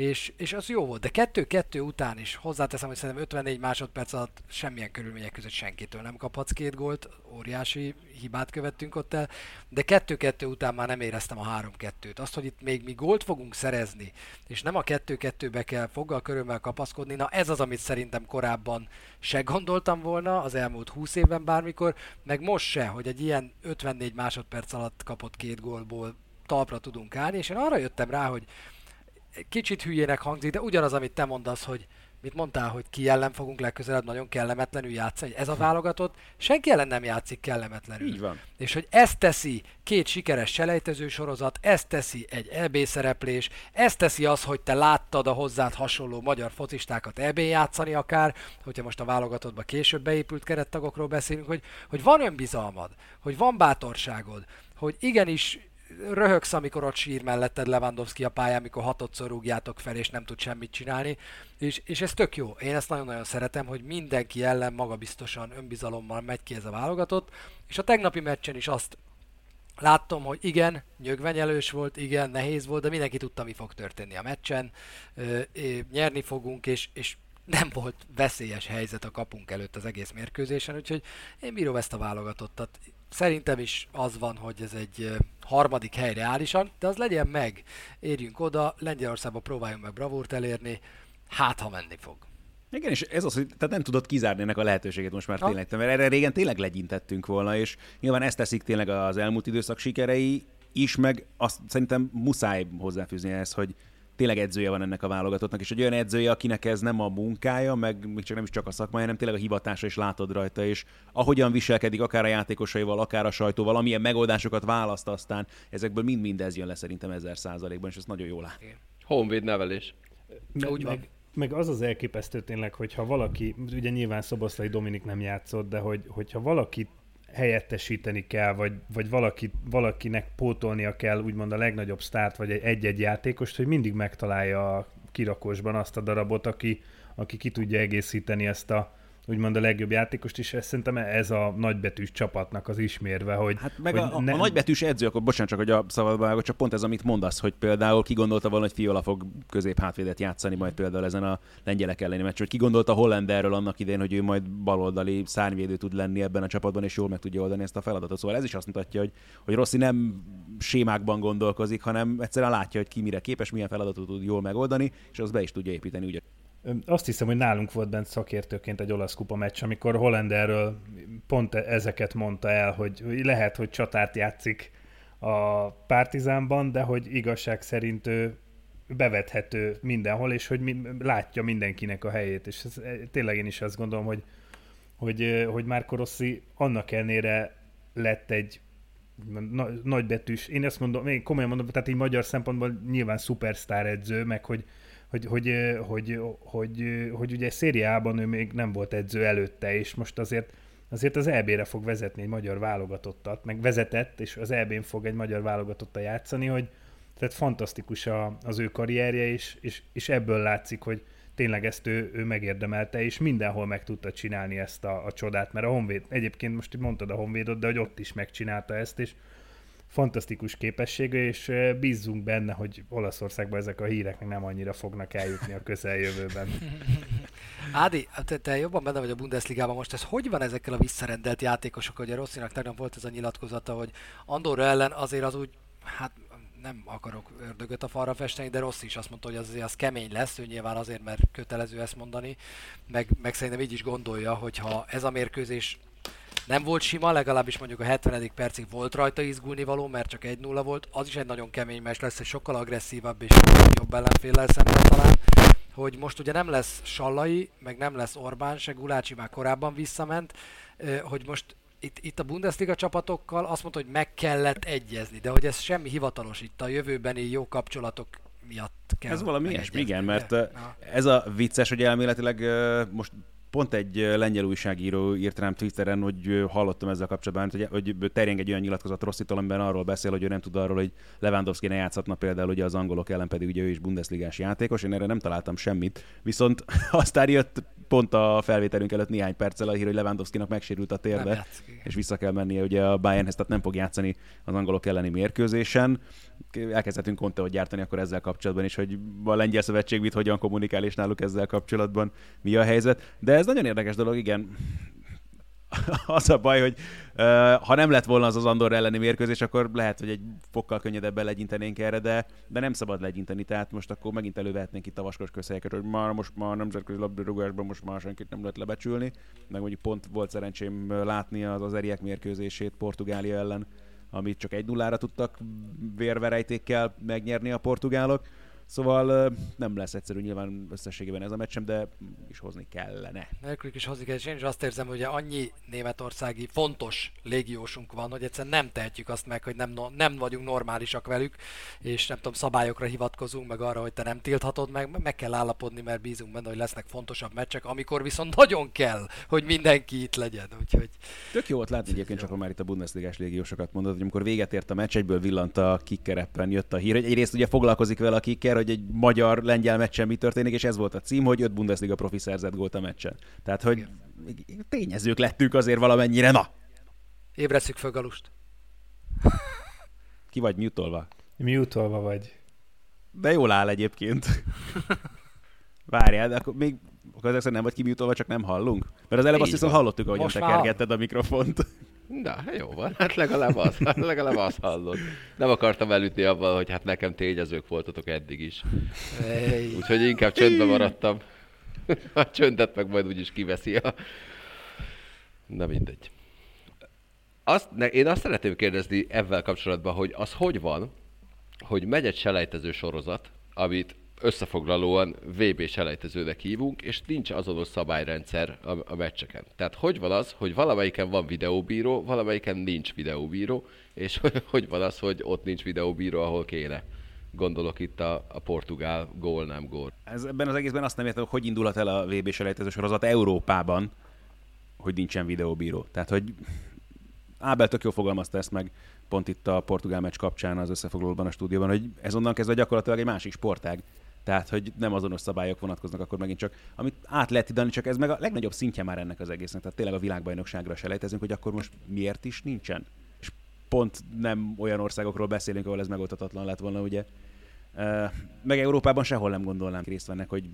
és, és az jó volt. De kettő-kettő után is hozzáteszem, hogy szerintem 54 másodperc alatt semmilyen körülmények között senkitől nem kaphatsz két gólt, óriási hibát követtünk ott el, de kettő-kettő után már nem éreztem a 3-2-t. Azt, hogy itt még mi gólt fogunk szerezni, és nem a kettő-kettőbe kell foggal körülmel kapaszkodni, na ez az, amit szerintem korábban se gondoltam volna az elmúlt 20 évben bármikor, meg most se, hogy egy ilyen 54 másodperc alatt kapott két gólból talpra tudunk állni, és én arra jöttem rá, hogy kicsit hülyének hangzik, de ugyanaz, amit te mondasz, hogy mit mondtál, hogy ki ellen fogunk legközelebb nagyon kellemetlenül játszani. Ez a válogatott senki ellen nem játszik kellemetlenül. Így van. És hogy ezt teszi két sikeres selejtező sorozat, ezt teszi egy EB szereplés, ezt teszi az, hogy te láttad a hozzád hasonló magyar focistákat EB játszani akár, hogyha most a válogatottba később beépült kerettagokról beszélünk, hogy, hogy van önbizalmad, hogy van bátorságod, hogy igenis röhögsz, amikor ott sír melletted Lewandowski a pályán, amikor hatodszor rúgjátok fel, és nem tud semmit csinálni. És, és ez tök jó. Én ezt nagyon-nagyon szeretem, hogy mindenki ellen magabiztosan, önbizalommal megy ki ez a válogatott. És a tegnapi meccsen is azt láttam, hogy igen, nyögvenyelős volt, igen, nehéz volt, de mindenki tudta, mi fog történni a meccsen. Nyerni fogunk, és, és nem volt veszélyes helyzet a kapunk előtt az egész mérkőzésen, úgyhogy én bírom ezt a válogatottat. Szerintem is az van, hogy ez egy harmadik hely reálisan, de az legyen meg. Érjünk oda, Lengyelországba próbáljunk meg bravúrt elérni, hát ha menni fog. Igen, és ez az, hogy tehát nem tudod kizárni ennek a lehetőséget most már ha. tényleg, mert erre régen tényleg legyintettünk volna, és nyilván ezt teszik tényleg az elmúlt időszak sikerei is, meg azt szerintem muszáj hozzáfűzni ezt, hogy tényleg edzője van ennek a válogatottnak, és egy olyan edzője, akinek ez nem a munkája, meg még csak nem is csak a szakmája, hanem tényleg a hivatása is látod rajta, és ahogyan viselkedik akár a játékosaival, akár a sajtóval, amilyen megoldásokat választ aztán, ezekből mind-mind ez jön le szerintem ezer százalékban, és ez nagyon jól lát. Honvéd nevelés. Me- Úgy meg, meg az az elképesztő tényleg, hogyha valaki, ugye nyilván Szoboszlai Dominik nem játszott, de hogy, hogyha valakit helyettesíteni kell, vagy, vagy valaki, valakinek pótolnia kell úgymond a legnagyobb sztárt, vagy egy- egy-egy játékost, hogy mindig megtalálja a kirakósban azt a darabot, aki, aki ki tudja egészíteni ezt a úgymond a legjobb játékost is, ez szerintem ez a nagybetűs csapatnak az ismérve, hogy, Hát meg hogy a, a, a nagybetűs edző, akkor bocsánat csak, hogy a szabadba vágok, csak pont ez, amit mondasz, hogy például ki gondolta volna, hogy Fiola fog közép hátvédet játszani majd például ezen a lengyelek elleni meccs, hogy ki gondolta Hollanderről annak idején, hogy ő majd baloldali szárnyvédő tud lenni ebben a csapatban, és jól meg tudja oldani ezt a feladatot. Szóval ez is azt mutatja, hogy, hogy Rossi nem sémákban gondolkozik, hanem egyszerűen látja, hogy ki mire képes, milyen feladatot tud jól megoldani, és azt be is tudja építeni. Ugye Azt hiszem, hogy nálunk volt bent szakértőként egy olasz kupa meccs, amikor Hollanderről pont ezeket mondta el, hogy lehet, hogy csatárt játszik a Partizánban, de hogy igazság szerint ő bevethető mindenhol, és hogy mi, látja mindenkinek a helyét. És ez, e, tényleg én is azt gondolom, hogy, hogy, hogy Márko Rossi annak ellenére lett egy na, nagybetűs, én ezt mondom, én komolyan mondom, tehát így magyar szempontból nyilván szupersztár edző, meg hogy, hogy, hogy, hogy, hogy, hogy, ugye szériában ő még nem volt edző előtte, és most azért azért az EB-re fog vezetni egy magyar válogatottat, meg vezetett, és az EB-n fog egy magyar válogatottal játszani, hogy tehát fantasztikus a, az ő karrierje, és, és, és ebből látszik, hogy tényleg ezt ő, ő megérdemelte, és mindenhol meg tudta csinálni ezt a, a csodát, mert a Honvéd, egyébként most mondtad a Honvédot, de hogy ott is megcsinálta ezt, és fantasztikus képessége, és bízzunk benne, hogy Olaszországban ezek a hírek nem annyira fognak eljutni a közeljövőben. [laughs] Ádi, te, te jobban benne vagy a Bundesligában most, ez hogy van ezekkel a visszarendelt játékosokkal? Ugye Rosszinak tegnap volt ez a nyilatkozata, hogy Andorra ellen azért az úgy, hát nem akarok ördögöt a falra festeni, de Rossi is azt mondta, hogy az azért az kemény lesz, ő nyilván azért, mert kötelező ezt mondani, meg, meg szerintem így is gondolja, hogy ha ez a mérkőzés nem volt sima, legalábbis mondjuk a 70. percig volt rajta izgulni való, mert csak 1-0 volt, az is egy nagyon kemény meccs lesz, egy sokkal agresszívabb és jobb ellenféllel szemben talán, hogy most ugye nem lesz Sallai, meg nem lesz Orbán, se Gulácsi már korábban visszament, hogy most itt, itt a Bundesliga csapatokkal azt mondta, hogy meg kellett egyezni, de hogy ez semmi hivatalos itt a jövőbeni jó kapcsolatok miatt kell Ez valami ilyesmi, igen, mert ö, ez a vicces, hogy elméletileg most pont egy lengyel újságíró írt rám Twitteren, hogy hallottam ezzel kapcsolatban, hogy, hogy terjeng egy olyan nyilatkozat Rosszitól, amiben arról beszél, hogy ő nem tud arról, hogy Lewandowski ne játszhatna például ugye az angolok ellen, pedig ugye ő is Bundesligás játékos, én erre nem találtam semmit, viszont [laughs] aztán jött pont a felvételünk előtt néhány perccel a hír, hogy Lewandowskinak megsérült a térde, és vissza kell mennie ugye a Bayernhez, tehát nem fog játszani az angolok elleni mérkőzésen. Elkezdhetünk konteót gyártani akkor ezzel kapcsolatban is, hogy a Lengyel Szövetség mit hogyan kommunikál, és náluk ezzel kapcsolatban mi a helyzet. De ez nagyon érdekes dolog, igen. [laughs] az a baj, hogy ha nem lett volna az az Andorra elleni mérkőzés, akkor lehet, hogy egy fokkal könnyedebben legyintenénk erre, de, de nem szabad legyinteni, tehát most akkor megint elővehetnénk itt a vaskos közhelyeket, hogy már most már nemzetközi labdarúgásban most már senkit nem lehet lebecsülni, meg mondjuk pont volt szerencsém látni az az Eriek mérkőzését Portugália ellen, amit csak egy nullára tudtak vérverejtékkel megnyerni a portugálok. Szóval nem lesz egyszerű nyilván összességében ez a meccsem, de is hozni kellene. Nélkülük is hozik, és én is azt érzem, hogy annyi németországi fontos légiósunk van, hogy egyszerűen nem tehetjük azt meg, hogy nem, nem vagyunk normálisak velük, és nem tudom, szabályokra hivatkozunk, meg arra, hogy te nem tilthatod meg, meg kell állapodni, mert bízunk benne, hogy lesznek fontosabb meccsek, amikor viszont nagyon kell, hogy mindenki itt legyen, úgyhogy Tök jó volt látni egyébként, csak ha már itt a Bundesligás légiósokat mondod, hogy amikor véget ért a meccs, egyből villant a kickereppen, jött a hír, hogy egyrészt ugye foglalkozik vele a kicker, hogy egy magyar-lengyel meccsen mi történik, és ez volt a cím, hogy öt Bundesliga profi szerzett gólt a meccsen. Tehát, hogy tényezők lettünk azért valamennyire, na, ébresszük föl Galust. ki vagy mutolva. Mi utolva vagy? De jól áll egyébként. [laughs] Várjál, de akkor még akkor ezek nem vagy kimutolva, csak nem hallunk? Mert az előbb azt Így viszont van. hallottuk, már tekergetted a mikrofont. Na, hát jó van, hát legalább az, legalább az hallod. Nem akartam elütni abban, hogy hát nekem tényezők voltatok eddig is. Ej, Úgyhogy inkább csöndbe maradtam. A csöndet meg majd úgyis kiveszi a... Na mindegy. Azt, ne, én azt szeretném kérdezni ebben kapcsolatban, hogy az hogy van, hogy megy egy selejtező sorozat, amit összefoglalóan VB selejtezőnek hívunk, és nincs azonos szabályrendszer a, a meccseken. Tehát hogy van az, hogy valamelyiken van videóbíró, valamelyiken nincs videóbíró, és [laughs] hogy van az, hogy ott nincs videóbíró, ahol kéne. Gondolok itt a, a portugál gól, nem gól. Ez, ebben az egészben azt nem értem, hogy hogy indulhat el a VB selejtező sorozat Európában, hogy nincsen videóbíró. Tehát, hogy Ábel tök jól fogalmazta ezt meg pont itt a portugál meccs kapcsán az összefoglalóban a stúdióban, hogy ez onnan kezdve gyakorlatilag egy másik sportág. Tehát, hogy nem azonos szabályok vonatkoznak, akkor megint csak, amit át lehet idani, csak ez meg a legnagyobb szintje már ennek az egésznek. Tehát tényleg a világbajnokságra se lejtezünk, hogy akkor most miért is nincsen. És pont nem olyan országokról beszélünk, ahol ez megoldhatatlan lett volna, ugye. Meg Európában sehol nem gondolnám részt vennek, hogy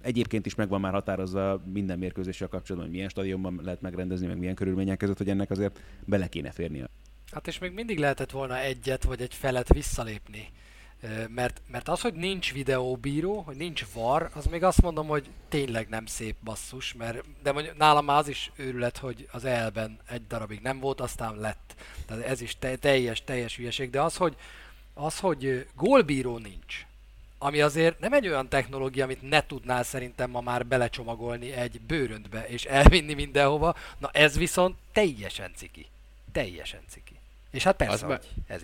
egyébként is meg van már határozva minden mérkőzéssel kapcsolatban, hogy milyen stadionban lehet megrendezni, meg milyen körülmények között, hogy ennek azért bele kéne férnie. Hát és még mindig lehetett volna egyet vagy egy felet visszalépni. Mert, mert az, hogy nincs videóbíró, hogy nincs var, az még azt mondom, hogy tényleg nem szép basszus, mert de mondjuk nálam az is őrület, hogy az elben egy darabig nem volt, aztán lett. Tehát ez is te, teljes, teljes hülyeség, de az, hogy, az, hogy gólbíró nincs, ami azért nem egy olyan technológia, amit ne tudnál szerintem ma már belecsomagolni egy bőröntbe és elvinni mindenhova, na ez viszont teljesen ciki. Teljesen ciki. És hát persze, az hogy ez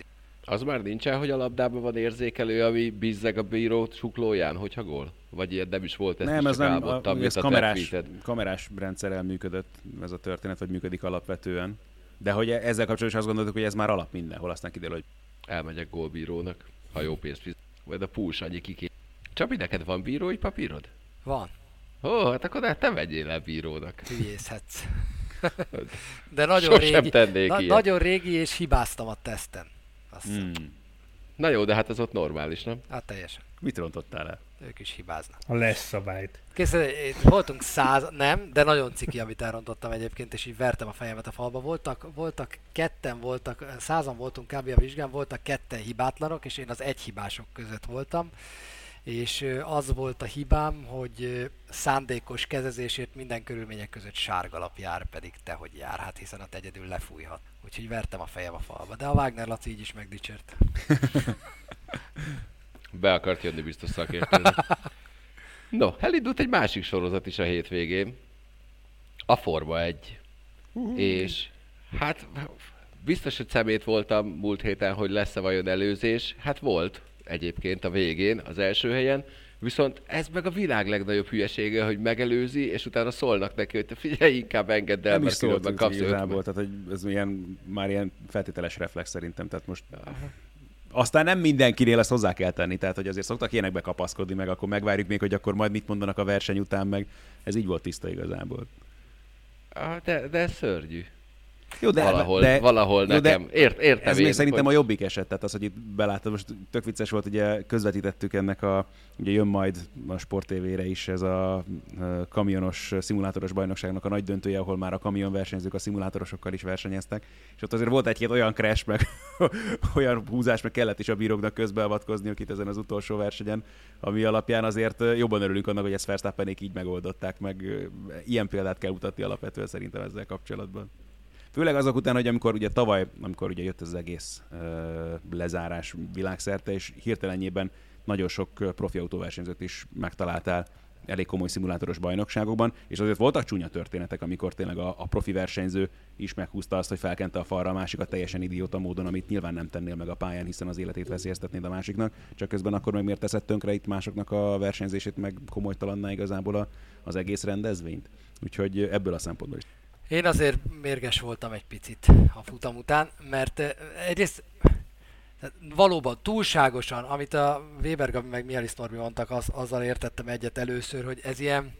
Az már nincsen, hogy a labdában van érzékelő, ami bizzeg a bíró suklóján, hogyha gól? Vagy ilyen nem is volt, ezt nem, is ez nem, álmodtam, a, ez a kamerás, kamerás rendszerrel működött ez a történet, vagy működik alapvetően. De hogy ezzel kapcsolatban is azt gondoltuk, hogy ez már alap mindenhol, aztán kiderül, hogy elmegyek gólbírónak, ha jó pénzt fizet. Vagy a púls annyi kiké. Csabi, neked van bírói papírod? Van. Ó, hát akkor te vegyél el bírónak. Hülyészhetsz. [laughs] De nagyon Sosem régi, na, ilyet. nagyon régi, és hibáztam a teszten. Azt hmm. Na jó, de hát ez ott normális, nem? Hát teljesen. mit rontottál el? Ők is hibáznak. A lesz szabályt. Kész, itt voltunk száz, nem, de nagyon ciki, amit elrontottam egyébként, és így vertem a fejemet a falba. Voltak, voltak ketten voltak, százan voltunk kb. a vizsgán, voltak ketten hibátlanok, és én az egy hibások között voltam. És az volt a hibám, hogy szándékos kezezésért minden körülmények között sárgalap jár, pedig te hogy jár, hát hiszen ott egyedül lefújhat. Úgyhogy vertem a fejem a falba, de a Wagner Laci így is megdicsért. [laughs] Be akart jönni biztos szakértőnek. No, elindult egy másik sorozat is a hétvégén. A Forma 1. És hát biztos, hogy szemét voltam múlt héten, hogy lesz-e vajon előzés. Hát volt egyébként a végén, az első helyen. Viszont ez meg a világ legnagyobb hülyesége, hogy megelőzi, és utána szólnak neki, hogy te figyelj, inkább engedd el, Nem is mert különben szóltunk kapsz igazából, tehát hogy ez ilyen, már ilyen feltételes reflex szerintem, tehát most aztán nem mindenkinél ezt hozzá kell tenni, tehát hogy azért szoktak ilyenekbe kapaszkodni, meg akkor megvárjuk még, hogy akkor majd mit mondanak a verseny után, meg ez így volt tiszta igazából. Ah, De, de ez szörnyű. Jó, De, valahol, de, valahol jó, de. Ért, értem Ez én, még szerintem hogy... a jobbik eset, tehát az, hogy itt beláttam, most tök vicces volt, ugye közvetítettük ennek a, ugye jön majd a Sport TV-re is ez a kamionos szimulátoros bajnokságnak a nagy döntője, ahol már a kamionversenyzők a szimulátorosokkal is versenyeztek, és ott azért volt egy-két olyan crash, meg [laughs] olyan húzás, meg kellett is a bíróknak közbeavatkozniuk itt ezen az utolsó versenyen, ami alapján azért jobban örülünk annak, hogy ezt Verstappenék így megoldották, meg ilyen példát kell mutatni alapvetően szerintem ezzel kapcsolatban. Főleg azok után, hogy amikor ugye tavaly, amikor ugye jött ez az egész uh, lezárás világszerte, és hirtelenjében nagyon sok ö, profi autóversenyzőt is megtaláltál elég komoly szimulátoros bajnokságokban, és azért voltak csúnya történetek, amikor tényleg a, a profi versenyző is meghúzta azt, hogy felkente a falra a másikat teljesen idióta módon, amit nyilván nem tennél meg a pályán, hiszen az életét veszélyeztetnéd a másiknak, csak közben akkor meg miért teszed tönkre itt másoknak a versenyzését, meg komolytalanná igazából a, az egész rendezvényt. Úgyhogy ebből a szempontból is. Én azért mérges voltam egy picit a futam után, mert eh, egyrészt valóban túlságosan, amit a Weber Gabi meg Mielis Norbi mondtak, az, azzal értettem egyet először, hogy ez ilyen,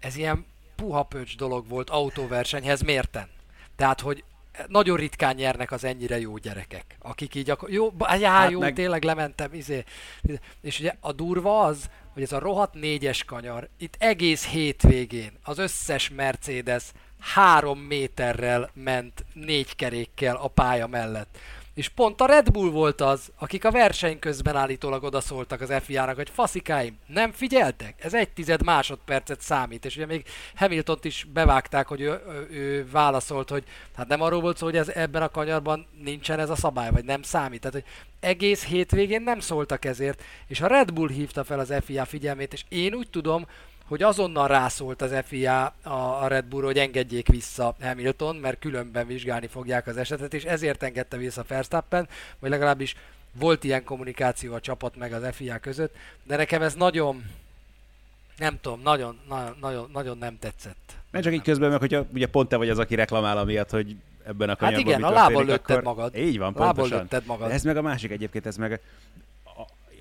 ez ilyen puha pöcs dolog volt autóversenyhez mérten. Tehát, hogy nagyon ritkán nyernek az ennyire jó gyerekek, akik így akkor, jó, já, Hát jó, meg- tényleg lementem, izé. És ugye a durva az, hogy ez a rohadt négyes kanyar, itt egész hétvégén az összes Mercedes három méterrel ment négy kerékkel a pálya mellett. És pont a Red Bull volt az, akik a verseny közben állítólag odaszóltak az FIA-nak, hogy faszikáim, nem figyeltek? Ez egy tized másodpercet számít, és ugye még Hamiltont is bevágták, hogy ő, ő, ő válaszolt, hogy hát nem arról volt szó, hogy ez ebben a kanyarban nincsen ez a szabály, vagy nem számít. Tehát, hogy egész hétvégén nem szóltak ezért, és a Red Bull hívta fel az FIA figyelmét, és én úgy tudom, hogy azonnal rászólt az FIA a, Red Bull, hogy engedjék vissza Hamilton, mert különben vizsgálni fogják az esetet, és ezért engedte vissza Verstappen, vagy legalábbis volt ilyen kommunikáció a csapat meg az FIA között, de nekem ez nagyon, nem tudom, nagyon, nagyon, nagyon, nagyon nem tetszett. Nem csak így közben, meg hogyha ugye pont te vagy az, aki reklamál amiatt, hogy ebben a Hát kanyarban igen, mi a lábon lőtted akkor... magad. Így van, Lábon pontosan. lőtted magad. De ez meg a másik egyébként, ez meg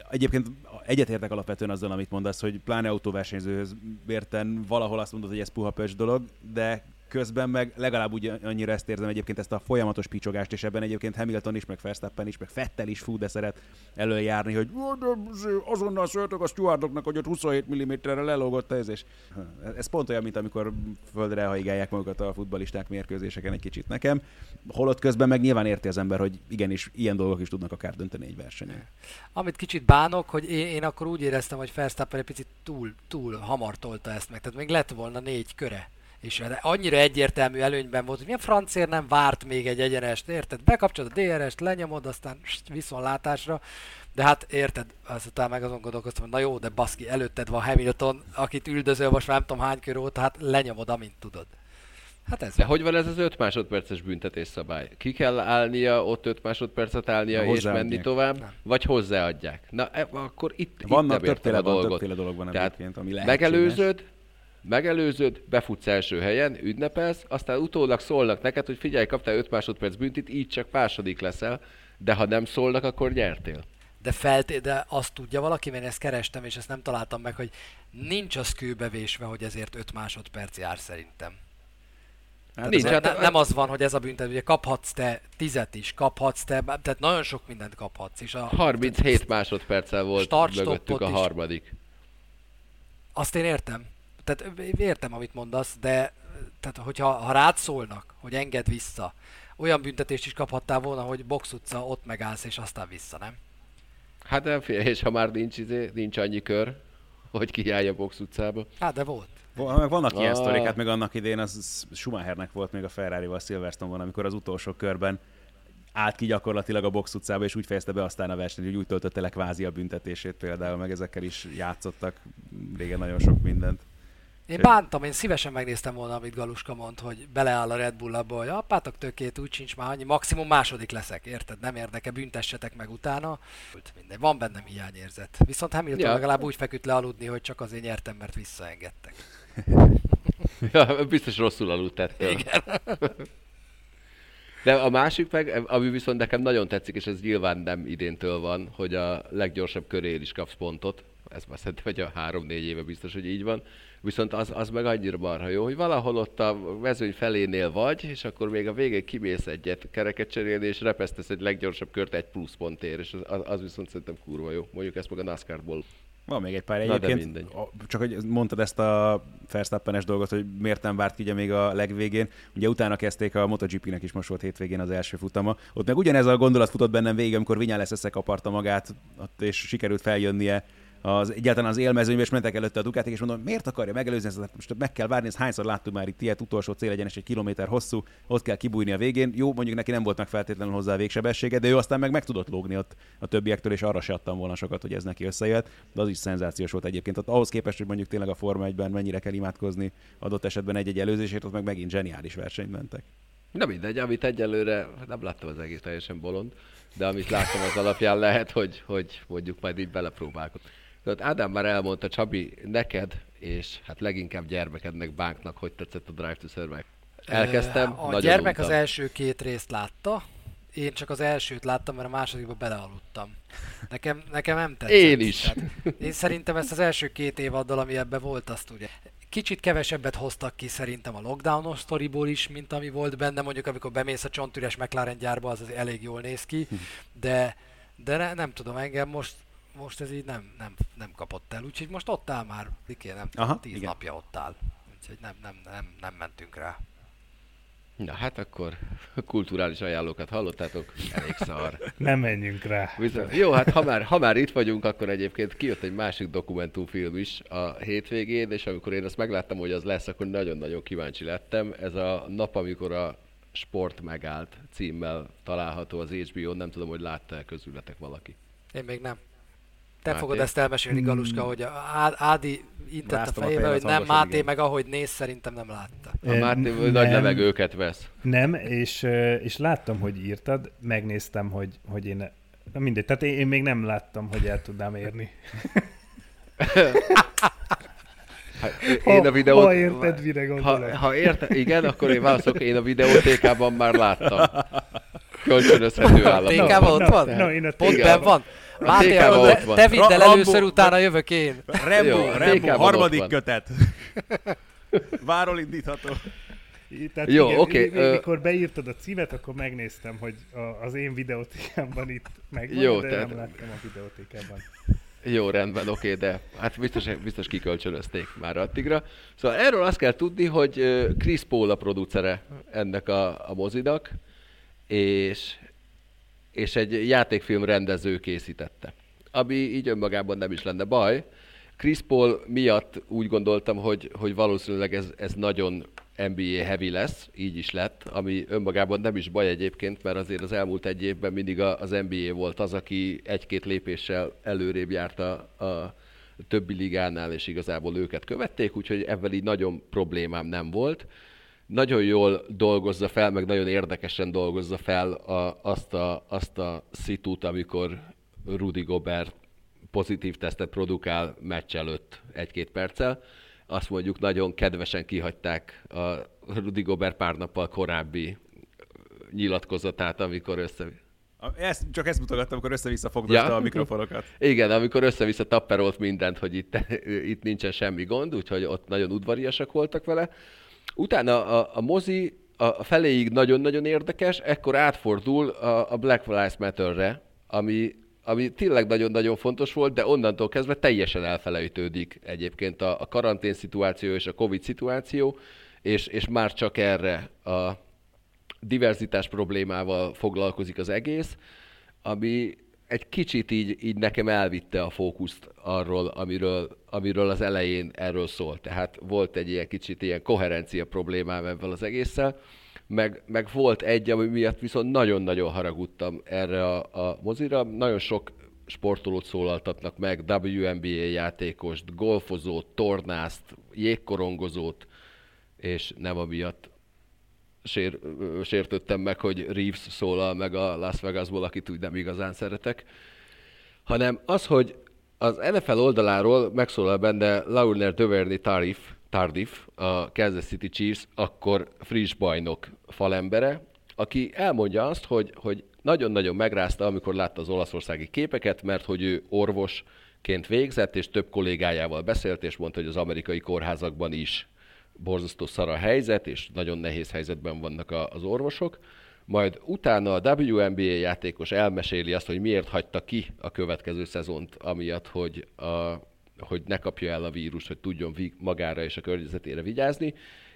Egyébként egyetértek alapvetően azzal, amit mondasz, hogy pláne autóversenyzőhöz érten valahol azt mondod, hogy ez puha pöcs dolog, de közben meg legalább úgy annyira ezt érzem egyébként ezt a folyamatos picsogást, és ebben egyébként Hamilton is, meg Verstappen is, meg Fettel is fú, de szeret előjárni, hogy "Ó, de azonnal szóltok a stewardoknak, hogy ott 27 mm-re lelógott ez, és ez pont olyan, mint amikor földre haigálják magukat a futballisták mérkőzéseken egy kicsit nekem, holott közben meg nyilván érti az ember, hogy igenis, ilyen dolgok is tudnak akár dönteni egy versenyen. Amit kicsit bánok, hogy én, én akkor úgy éreztem, hogy Verstappen egy picit túl, túl hamar tolta ezt meg. Tehát még lett volna négy köre. És de annyira egyértelmű előnyben volt, hogy milyen francér nem várt még egy egyenest, érted? Bekapcsolod a DRS-t, lenyomod, aztán st, viszontlátásra. De hát érted, azután meg azon gondolkoztam, hogy na jó, de baszki, előtted van Hamilton, akit üldözöl most már nem tudom hány kör óta, hát lenyomod, amint tudod. Hát ez De van. hogy van ez az 5 másodperces büntetés szabály? Ki kell állnia, ott 5 másodpercet állnia Na, és menni tovább, Nem. vagy hozzáadják? Na, e, akkor itt, Vannak itt nem értem többféle, a van, dolgot. többféle dolog van Tehát egyébként, ami lehetséges. megelőzöd, megelőzöd, befutsz első helyen, ünnepelsz, aztán utólag szólnak neked, hogy figyelj, kaptál 5 másodperc büntit, így csak második leszel, de ha nem szólnak, akkor nyertél. De, felt, de azt tudja valaki, mert én ezt kerestem, és ezt nem találtam meg, hogy nincs az kőbevésve, hogy ezért 5 másodperc jár szerintem. Hát Nincs, hát- ne, nem az van, hogy ez a büntet, ugye kaphatsz te tizet is, kaphatsz te, tehát nagyon sok mindent kaphatsz. És a, 37 másodperccel volt mögöttük a is. harmadik. Azt én értem. Tehát értem, amit mondasz, de tehát, hogyha ha rád szólnak, hogy engedd vissza, olyan büntetést is kaphattál volna, hogy box utca, ott megállsz, és aztán vissza, nem? Hát nem fél, és ha már nincs, izé, nincs annyi kör, hogy kiállj a box utcába. Hát, de volt. Vannak ilyen Ah. sztorik, hát meg annak idén az Schumachernek volt még a Ferrari-val Silverstone-ban, amikor az utolsó körben állt ki gyakorlatilag a box utcába, és úgy fejezte be aztán a versenyt, hogy úgy töltötte le kvázi a büntetését például, meg ezekkel is játszottak régen nagyon sok mindent. Én bántam, én szívesen megnéztem volna, amit Galuska mond, hogy beleáll a Red Bull abba, hogy apátok tökét, úgy sincs már annyi, maximum második leszek, érted? Nem érdeke, büntessetek meg utána. Mindegy, van bennem hiányérzet. Viszont Hamilton ja. legalább úgy feküdt le aludni, hogy csak azért nyertem, mert visszaengedtek. [laughs] Ja, biztos rosszul aludt ettől. Igen. [laughs] De a másik meg, ami viszont nekem nagyon tetszik, és ez nyilván nem idéntől van, hogy a leggyorsabb körél is kapsz pontot. Ez már szerintem, hogy a három-négy éve biztos, hogy így van. Viszont az, az meg annyira marha jó, hogy valahol ott a mezőny felénél vagy, és akkor még a végén kimész egyet kereket cserélni, és repesztesz egy leggyorsabb kört egy plusz pontért, és az, az viszont szerintem kurva jó. Mondjuk ezt meg a NASCAR-ból. Van még egy pár egyébként. Csak hogy mondtad ezt a Verstappenes dolgot, hogy miért nem várt ki még a legvégén. Ugye utána kezdték a MotoGP-nek is most volt hétvégén az első futama. Ott meg ugyanez a gondolat futott bennem végig, amikor Vinyales összekaparta magát, és sikerült feljönnie az, egyáltalán az élmezőnybe, és mentek előtte a Ducatik, és mondom, miért akarja megelőzni ezt? Most meg kell várni, ezt hányszor láttuk már itt ilyet, utolsó célegyenes egy kilométer hosszú, ott kell kibújni a végén. Jó, mondjuk neki nem volt meg feltétlenül hozzá a végsebessége, de ő aztán meg meg tudott lógni ott a többiektől, és arra se adtam volna sokat, hogy ez neki összejött. De az is szenzációs volt egyébként. Ott ahhoz képest, hogy mondjuk tényleg a Forma 1-ben mennyire kell imádkozni adott esetben egy-egy előzését, ott meg megint zseniális versenyt mentek. Na mindegy, amit egyelőre, nem láttam az egész teljesen bolond, de amit láttam az alapján lehet, hogy, hogy mondjuk majd így belepróbálkozom. Tehát Ádám már elmondta, Csabi, neked, és hát leginkább gyermekednek, bánknak, hogy tetszett a Drive to Survive. Elkezdtem, A gyermek az untam. első két részt látta, én csak az elsőt láttam, mert a másodikba belealudtam. Nekem, nekem nem tetszett. Én is. Tehát én szerintem ezt az első két évaddal, ami ebben volt, azt ugye kicsit kevesebbet hoztak ki szerintem a lockdownos sztoriból is, mint ami volt benne, mondjuk amikor bemész a csontüres McLaren gyárba, az azért elég jól néz ki, de, de ne, nem tudom, engem most most ez így nem, nem, nem kapott el, úgyhogy most ott áll már, Diké, nem Aha, tíz igen. napja ott áll. Úgyhogy nem, nem, nem, nem mentünk rá. Na hát akkor kulturális ajánlókat hallottátok, elég szar. [laughs] Nem menjünk rá. Viszont, jó, hát ha már, ha már itt vagyunk, akkor egyébként kijött egy másik dokumentumfilm is a hétvégén, és amikor én azt megláttam, hogy az lesz, akkor nagyon-nagyon kíváncsi lettem. Ez a nap, amikor a sport megállt címmel található az HBO-n, nem tudom, hogy látta-e közületek valaki. Én még nem. Te Máté? fogod ezt elmesélni, Galuska, hogy a Ádi intett a fejébe, hogy nem, Máté igen. meg ahogy néz, szerintem nem látta. A Máté n- nagy nem. levegőket vesz. Nem, és, és láttam, hogy írtad, megnéztem, hogy, hogy én Na mindegy, tehát én, én még nem láttam, hogy el tudnám érni. Hát, én a videót... Ha érted, mire ha, ha érted, igen, akkor én válaszolok, én a videótékában már láttam. Kölcsönözhető [laughs] A állapot. TK-ban ott van? Na, én a Pont benn van? Máté, te, te vidd el először, Rambo- utána jövök én. Rambo, Jó, a Rambo, TK-ban ott harmadik kötet. [laughs] Váról indítható. Tehát Jó, igen, oké, én- ö- Mikor beírtad a címet, akkor megnéztem, hogy a, az én videótékámban itt megvan, Jó, de tehát- nem láttam a videótékában. Jó, rendben, oké, de hát biztos, biztos kikölcsönözték már addigra. Szóval erről azt kell tudni, hogy Chris Paul a producere ennek a, a mozinak, és, és egy játékfilm rendező készítette. Ami így önmagában nem is lenne baj. Chris Paul miatt úgy gondoltam, hogy, hogy valószínűleg ez, ez nagyon NBA heavy lesz, így is lett, ami önmagában nem is baj egyébként, mert azért az elmúlt egy évben mindig az NBA volt az, aki egy-két lépéssel előrébb járt a, a többi ligánál, és igazából őket követték, úgyhogy ebben így nagyon problémám nem volt. Nagyon jól dolgozza fel, meg nagyon érdekesen dolgozza fel a, azt, a, azt a szitút, amikor Rudy Gobert pozitív tesztet produkál meccs előtt egy-két perccel. Azt mondjuk nagyon kedvesen kihagyták a Rudy Gobert pár nappal korábbi nyilatkozatát, amikor össze... Ezt, csak ezt mutogattam, amikor össze-vissza fogdosta Ja. a mikrofonokat. Igen, amikor össze-vissza tapperolt mindent, hogy itt, [laughs] itt nincsen semmi gond, úgyhogy ott nagyon udvariasak voltak vele. Utána a, a mozi a feléig nagyon-nagyon érdekes, ekkor átfordul a, a Black Lives Matter-re, ami, ami tényleg nagyon-nagyon fontos volt, de onnantól kezdve teljesen elfelejtődik egyébként a, a karantén szituáció és a Covid szituáció, és, és már csak erre a diverzitás problémával foglalkozik az egész, ami egy kicsit így, így nekem elvitte a fókuszt arról, amiről, amiről az elején erről szólt. Tehát volt egy ilyen kicsit ilyen koherencia problémám ebben az egésszel, meg, meg volt egy, ami miatt viszont nagyon-nagyon haragudtam erre a, a mozira. Nagyon sok sportolót szólaltatnak meg, WNBA játékost, golfozót, tornászt, jégkorongozót, és nem amiatt sér, sértődtem meg, hogy Reeves szólal meg a Las Vegasból, akit úgy nem igazán szeretek, hanem az, hogy az NFL oldaláról megszólal benne Laurner Duvernay Tardif, Tardif, a Kansas City Chiefs, akkor friss bajnok falembere, aki elmondja azt, hogy, hogy nagyon-nagyon megrázta, amikor látta az olaszországi képeket, mert hogy ő orvosként végzett, és több kollégájával beszélt, és mondta, hogy az amerikai kórházakban is borzasztó szar a helyzet, és nagyon nehéz helyzetben vannak a, az orvosok. Majd utána a WNBA játékos elmeséli azt, hogy miért hagyta ki a következő szezont, amiatt, hogy, a, hogy ne kapja el a vírus, hogy tudjon magára és a környezetére vigyázni,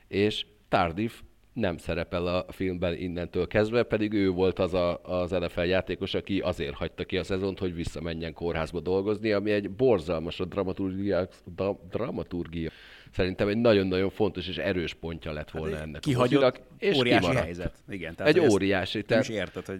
és Tardif nem szerepel a filmben innentől kezdve, pedig ő volt az a, az NFL játékos, aki azért hagyta ki a szezont, hogy visszamenjen kórházba dolgozni, ami egy borzalmas a dramaturgia, da, dramaturgia. Szerintem egy nagyon-nagyon fontos és erős pontja lett volna ennek a Kihagyott mozinak, és óriási kimaradt. helyzet. Igen, Egy hogy ezt óriási, Nem tehát- is érted, hogy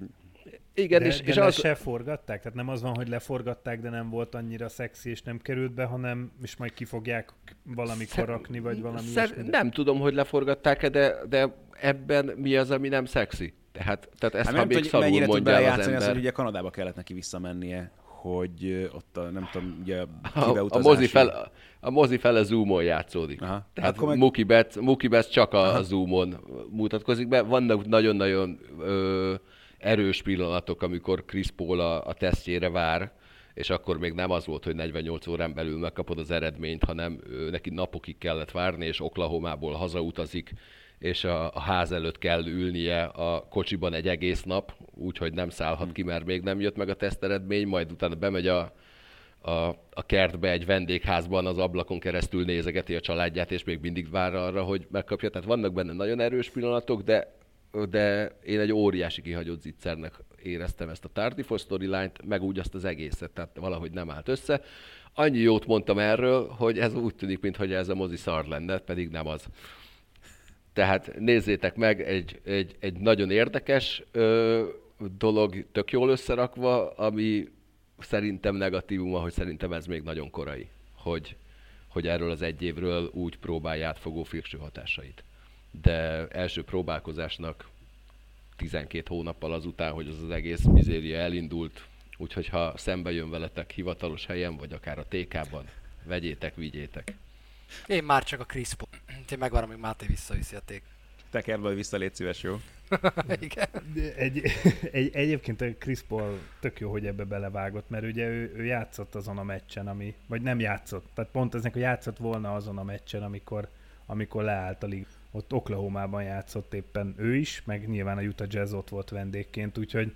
Igen, de, és, de és az... se forgatták? Tehát nem az van, hogy leforgatták, de nem volt annyira szexi, és nem került be, hanem és majd ki fogják valamikor rakni, vagy valami Szer- nem tudom, hogy leforgatták-e, de, de ebben mi az, ami nem szexi? Tehát, tehát ezt, Hát ha nem még tudom, hogy szarul mennyire tud mondja el az belejátszani azt, ember. hogy ugye Kanadába kellett neki visszamennie, hogy ott a, nem tudom, ugye a A, mozi fel, a mozi fele Zoomon játszódik. Aha. Tehát Akkor meg- Mookie Betts, Mookie Betts csak a, a Zoomon mutatkozik be. Vannak nagyon-nagyon ö, erős pillanatok, amikor Chris Paul a, a tesztjére vár, és akkor még nem az volt, hogy 48 órán belül megkapod az eredményt, hanem ö, neki napokig kellett várni, és Oklahomából hazautazik, és a, a ház előtt kell ülnie a kocsiban egy egész nap, úgyhogy nem szállhat ki, mert még nem jött meg a teszteredmény, majd utána bemegy a, a, a kertbe egy vendégházban az ablakon keresztül nézegeti a családját, és még mindig vár arra, hogy megkapja. Tehát vannak benne nagyon erős pillanatok, de, de én egy óriási kihagyott zicsernek éreztem ezt a Tardifos storyline-t, meg úgy azt az egészet, tehát valahogy nem állt össze. Annyi jót mondtam erről, hogy ez úgy tűnik, mintha ez a mozi szar lenne, pedig nem az. Tehát nézzétek meg, egy, egy, egy nagyon érdekes ö, dolog, tök jól összerakva, ami szerintem negatívuma, hogy szerintem ez még nagyon korai, hogy, hogy erről az egy évről úgy próbálja átfogó felső hatásait. De első próbálkozásnak 12 hónappal azután, hogy az az egész mizéria elindult, Úgyhogy ha szembe jön veletek hivatalos helyen, vagy akár a TK-ban, vegyétek, vigyétek. Én már csak a Crispo. Én megvárom, hogy Máté visszaviszi a ték. Tekerből vissza, légy szíves, jó? [laughs] Igen. Egy, egy, egyébként a Chris Paul tök jó, hogy ebbe belevágott, mert ugye ő, ő játszott azon a meccsen, ami, vagy nem játszott, tehát pont eznek, hogy játszott volna azon a meccsen, amikor, amikor leállt a lig. Ott Oklahoma-ban játszott éppen ő is, meg nyilván a Utah Jazz ott volt vendégként, úgyhogy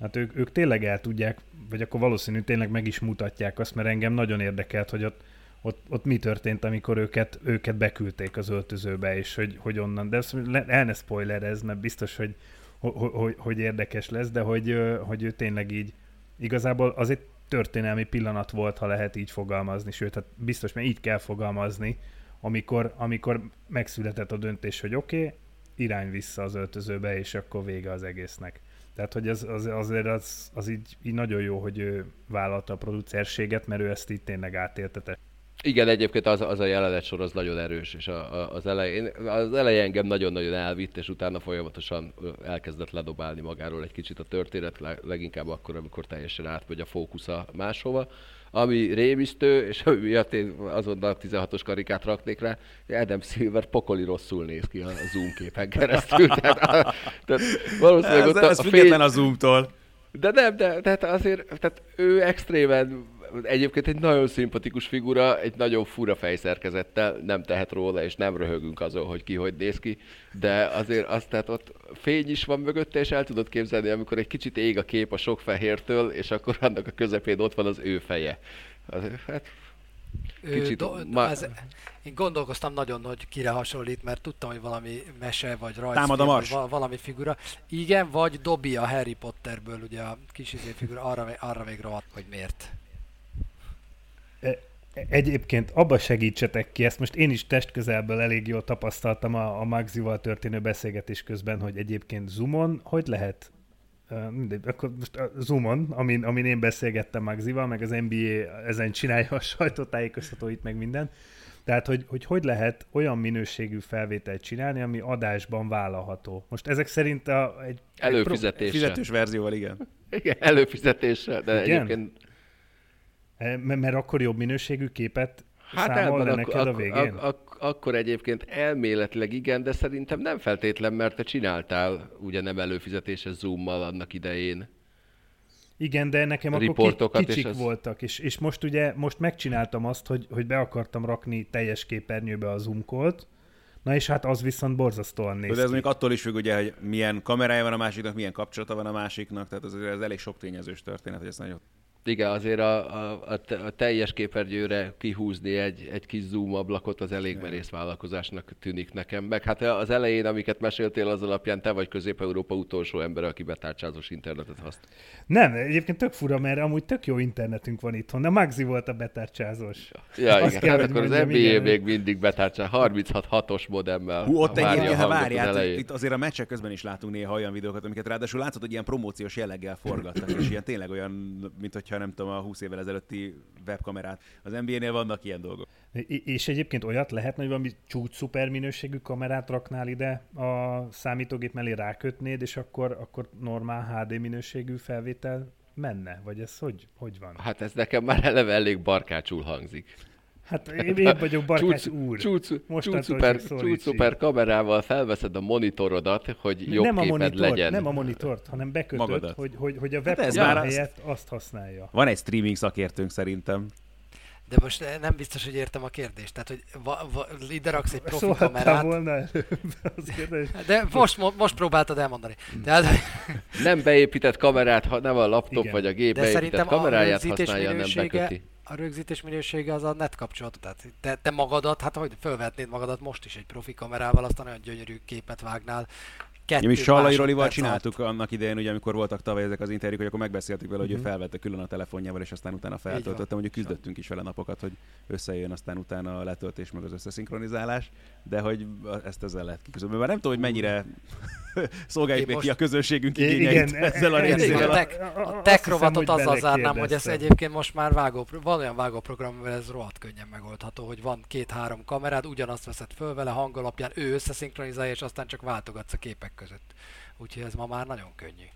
hát ők, ők tényleg el tudják, vagy akkor valószínű tényleg meg is mutatják azt, mert engem nagyon érdekelt, hogy ott ott, ott mi történt, amikor őket, őket beküldték az öltözőbe, és hogy, hogy onnan, de ezt el ne spoilerez, mert biztos, hogy, hogy, hogy érdekes lesz, de hogy, hogy ő tényleg így, igazából az egy történelmi pillanat volt, ha lehet így fogalmazni, sőt, hát biztos, mert így kell fogalmazni, amikor, amikor megszületett a döntés, hogy oké, okay, irány vissza az öltözőbe, és akkor vége az egésznek. Tehát, hogy az, az, azért az, az így, így nagyon jó, hogy ő vállalta a producerséget, mert ő ezt így tényleg átéltette. Igen, egyébként az, az a jelenet sor az nagyon erős, és a, a, az, elején, az elején engem nagyon-nagyon elvitt, és utána folyamatosan elkezdett ledobálni magáról egy kicsit a történet, leginkább akkor, amikor teljesen átmegy a fókusza máshova. Ami rémisztő, és ami miatt én azonnal 16-os karikát raknék rá, Adam Silver pokoli rosszul néz ki a zoom képen keresztül. [laughs] tehát, tehát valószínűleg ez, ott a, ez a fény... a zoomtól. De nem, de tehát azért tehát ő extrémen egyébként egy nagyon szimpatikus figura, egy nagyon fura fejszerkezettel, nem tehet róla, és nem röhögünk azon, hogy ki hogy néz ki, de azért azt, tehát ott fény is van mögötte, és el tudod képzelni, amikor egy kicsit ég a kép a sok fehértől, és akkor annak a közepén ott van az ő feje. Azért, hát, Kicsit, do, ma... ez, én gondolkoztam nagyon, hogy kire hasonlít, mert tudtam, hogy valami mese vagy rajzfilm, vagy valami figura. Igen, vagy Dobby a Harry Potterből, ugye a kis izé figura, arra, arra még rohadt, hogy miért. Egyébként abba segítsetek ki, ezt most én is testközelből elég jól tapasztaltam a, a Magzival történő beszélgetés közben, hogy egyébként Zoomon hogy lehet mindegy, akkor most a Zoomon, amin, amin én beszélgettem Magzival, meg az NBA ezen csinálja a sajtótájékoztatóit, meg minden. Tehát, hogy, hogy hogy lehet olyan minőségű felvételt csinálni, ami adásban vállalható. Most ezek szerint a, egy... Előfizetéssel. Egy fizetős verzióval, igen. Igen, előfizetéssel, de igen? egyébként mert akkor jobb minőségű képet hát számol le neked ak- a végén? Ak- ak- akkor egyébként elméletileg igen, de szerintem nem feltétlen, mert te csináltál ugye nem előfizetéses zoommal annak idején. Igen, de nekem akkor kicsik és az... voltak, és, és most ugye, most megcsináltam azt, hogy, hogy be akartam rakni teljes képernyőbe a zoomkolt, Na és hát az viszont borzasztóan néz De ez mondjuk attól is függ, ugye, hogy milyen kamerája van a másiknak, milyen kapcsolata van a másiknak, tehát ez, ez elég sok tényezős történet, hogy ezt nagyon igen, azért a, a, a teljes képernyőre kihúzni egy, egy kis zoom ablakot az elég merész vállalkozásnak tűnik nekem. Meg hát az elején, amiket meséltél, az alapján te vagy Közép-Európa utolsó ember, aki betárcsázós internetet használ. Nem, egyébként tök fura, mert amúgy tök jó internetünk van itthon. De Maxi volt a betárcsázós. Ja, Azt igen, kell, hát akkor mondjam, az NBA igen. még mindig betárcsál 36-6-os modemmel. Hú, ott egyébként, ha várját, az itt azért a meccsek közben is látunk néha olyan videókat, amiket ráadásul látod, hogy ilyen promóciós jelleggel forgatnak, és ilyen tényleg olyan, mint hogyha nem tudom, a 20 évvel ezelőtti webkamerát. Az NBA-nél vannak ilyen dolgok. És egyébként olyat lehetne, hogy valami csúcs szuper minőségű kamerát raknál ide a számítógép mellé rákötnéd, és akkor, akkor normál HD minőségű felvétel menne? Vagy ez hogy, hogy van? Hát ez nekem már eleve elég barkácsul hangzik. Hát én, én vagyok Barkács csúcs, úr. Csúcs, csúcs, szuper, csúcs szuper kamerával felveszed a monitorodat, hogy jobb nem a monitor, legyen. Nem a monitort, hanem bekötöd, hogy, hogy, hogy a webcam hát helyett azt... azt használja. Van egy streaming szakértőnk szerintem. De most nem biztos, hogy értem a kérdést. Tehát, hogy va, va, ide raksz egy profi Szólhattál kamerát. volna [laughs] De most, most próbáltad elmondani. Tehát... Nem beépített kamerát, ha nem a laptop Igen. vagy a gép De beépített kameráját használja, nem beköti a rögzítés minősége az a net kapcsolat. Tehát te, te magadat, hát hogy fölvetnéd magadat most is egy profi kamerával, aztán olyan gyönyörű képet vágnál, kettő Mi Sallai Rolival csináltuk alatt. annak idején, ugye, amikor voltak tavaly ezek az interjúk, hogy akkor megbeszéltük vele, hogy mm-hmm. ő mhm. felvette külön a telefonjával, és aztán utána feltöltöttem, hogy küzdöttünk is vele napokat, hogy összejön aztán utána a letöltés meg az összeszinkronizálás, de hogy ezt ezzel lehet kiküzdeni. Mert nem tudom, hogy mennyire [laughs] szolgáljuk még most... ki a közönségünk igényeit igen, [laughs] ezzel a részével. A tech, a tech rovatot azzal zárnám, hogy ez egyébként most már vágó, van olyan vágóprogram, amivel ez rohadt könnyen megoldható, hogy van két-három kamerád, ugyanazt veszed föl vele, hang alapján ő összeszinkronizálja, és aztán csak váltogatsz a képek között. Úgyhogy ez ma már nagyon könnyű.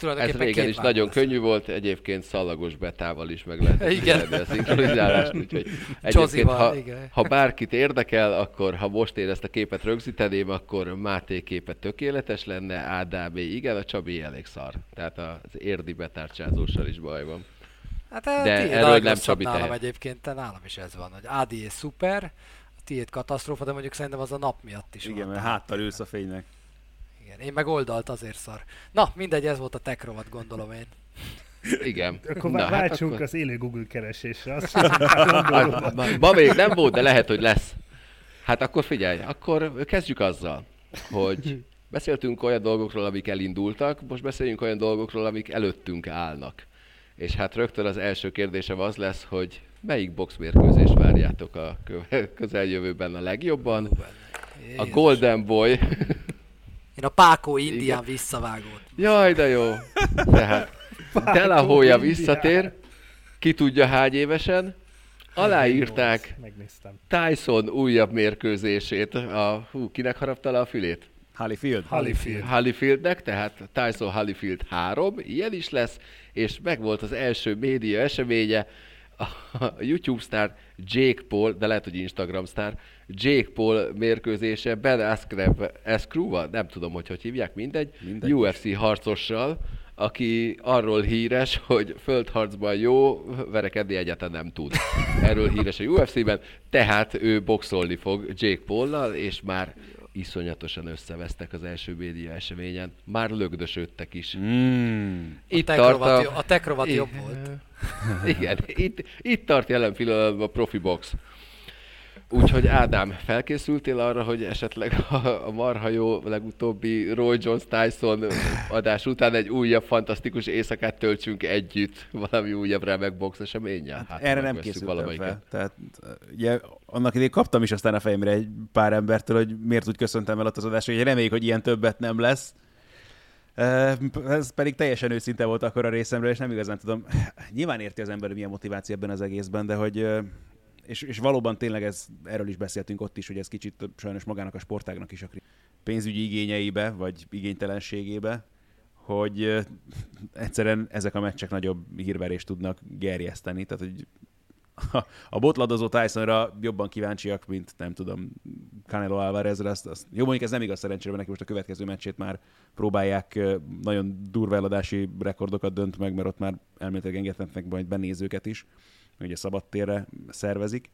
Ez régen is nagyon lesz. könnyű volt, egyébként szallagos betával is meg lehet igen. a szinkronizálást, úgyhogy [laughs] egyébként, ha, igen. ha bárkit érdekel, akkor ha most én ezt a képet rögzíteném, akkor Máté képet tökéletes lenne, Ádámé igen, a Csabi elég szar. Tehát az érdi betárcsázóssal is baj van. Hát De erről nem Csabi nálam tehet. egyébként, te nálam is ez van, hogy ADE szuper, a tiéd katasztrófa, de mondjuk szerintem az a nap miatt is Igen, van. mert háttal ülsz a fénynek. Igen, én meg oldalt azért szar. Na, mindegy, ez volt a tech rovat, gondolom én. Igen. Akkor Na, váltsunk hát akkor... az élő Google keresésre. Azt ma, [laughs] ma, ma még nem volt, de lehet, hogy lesz. Hát akkor figyelj, akkor kezdjük azzal, hogy beszéltünk olyan dolgokról, amik elindultak, most beszéljünk olyan dolgokról, amik előttünk állnak. És hát rögtön az első kérdésem az lesz, hogy melyik boxmérkőzést várjátok a közeljövőben a legjobban? A Golden Boy. Én a Pákó Indián visszavágót. Jaj, de jó. Tehát Delahója visszatér, ki tudja hány évesen, aláírták Tyson újabb mérkőzését. A, hú, kinek harapta le a fülét? Hollyfield. Hollyfield. Hollyfieldnek, tehát Tyson Hollyfield 3, ilyen is lesz, és meg volt az első média eseménye, a YouTube sztár Jake Paul, de lehet, hogy Instagram sztár, Jake Paul mérkőzése Ben Askren, nem tudom, hogy hogy hívják, mindegy, mindegy UFC harcossal, aki arról híres, hogy földharcban jó, verekedni egyáltalán nem tud. Erről híres a UFC-ben, tehát ő boxolni fog Jake Paul-nal, és már iszonyatosan összevesztek az első média eseményen. Már lögdösödtek is. Mm. Itt a tart a... a tekrovat jobb volt. [laughs] Igen, itt, itt tart jelen pillanatban a profi box. Úgyhogy Ádám, felkészültél arra, hogy esetleg a, a marha jó legutóbbi Roy Jones Tyson adás után egy újabb fantasztikus éjszakát töltsünk együtt valami újabb remek box eseménye? Hát, erre nem készültem fel. Tehát ugye annak idén kaptam is aztán a fejemre egy pár embertől, hogy miért úgy köszöntem el ott az adásra, hogy reméljük, hogy ilyen többet nem lesz. Ez pedig teljesen őszinte volt akkor a részemről, és nem igazán tudom. Nyilván érti az ember, milyen motiváció ebben az egészben, de hogy és, és valóban tényleg ez, erről is beszéltünk ott is, hogy ez kicsit sajnos magának a sportágnak is a pénzügyi igényeibe, vagy igénytelenségébe, hogy egyszerűen ezek a meccsek nagyobb hírverést tudnak gerjeszteni. Tehát, hogy a botladozó Tysonra jobban kíváncsiak, mint nem tudom, Canelo Alvarezre. Azt, azt, jó, mondjuk ez nem igaz szerencsére, mert neki most a következő meccsét már próbálják nagyon durva eladási rekordokat dönt meg, mert ott már elméletileg engedhetnek majd benézőket is ugye szabadtérre szervezik.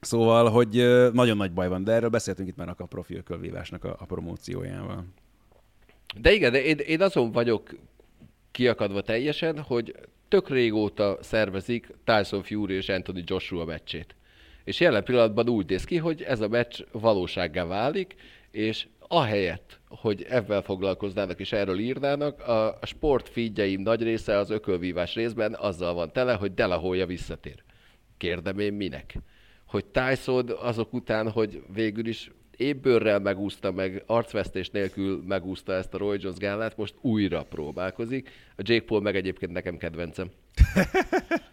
Szóval, hogy nagyon nagy baj van, de erről beszéltünk itt már a profi ökölvívásnak a, a promóciójával. De igen, de én, én azon vagyok kiakadva teljesen, hogy tök régóta szervezik Tyson Fury és Anthony Joshua meccsét. És jelen pillanatban úgy néz ki, hogy ez a meccs valósággá válik, és ahelyett, hogy ebben foglalkoznának és erről írnának, a, sport feedjeim nagy része az ökölvívás részben azzal van tele, hogy Delahoya visszatér. Kérdem én minek? Hogy Tyson azok után, hogy végül is ébbőrrel megúszta meg, arcvesztés nélkül megúszta ezt a Roy Jones gálát, most újra próbálkozik. A Jake Paul meg egyébként nekem kedvencem. [laughs]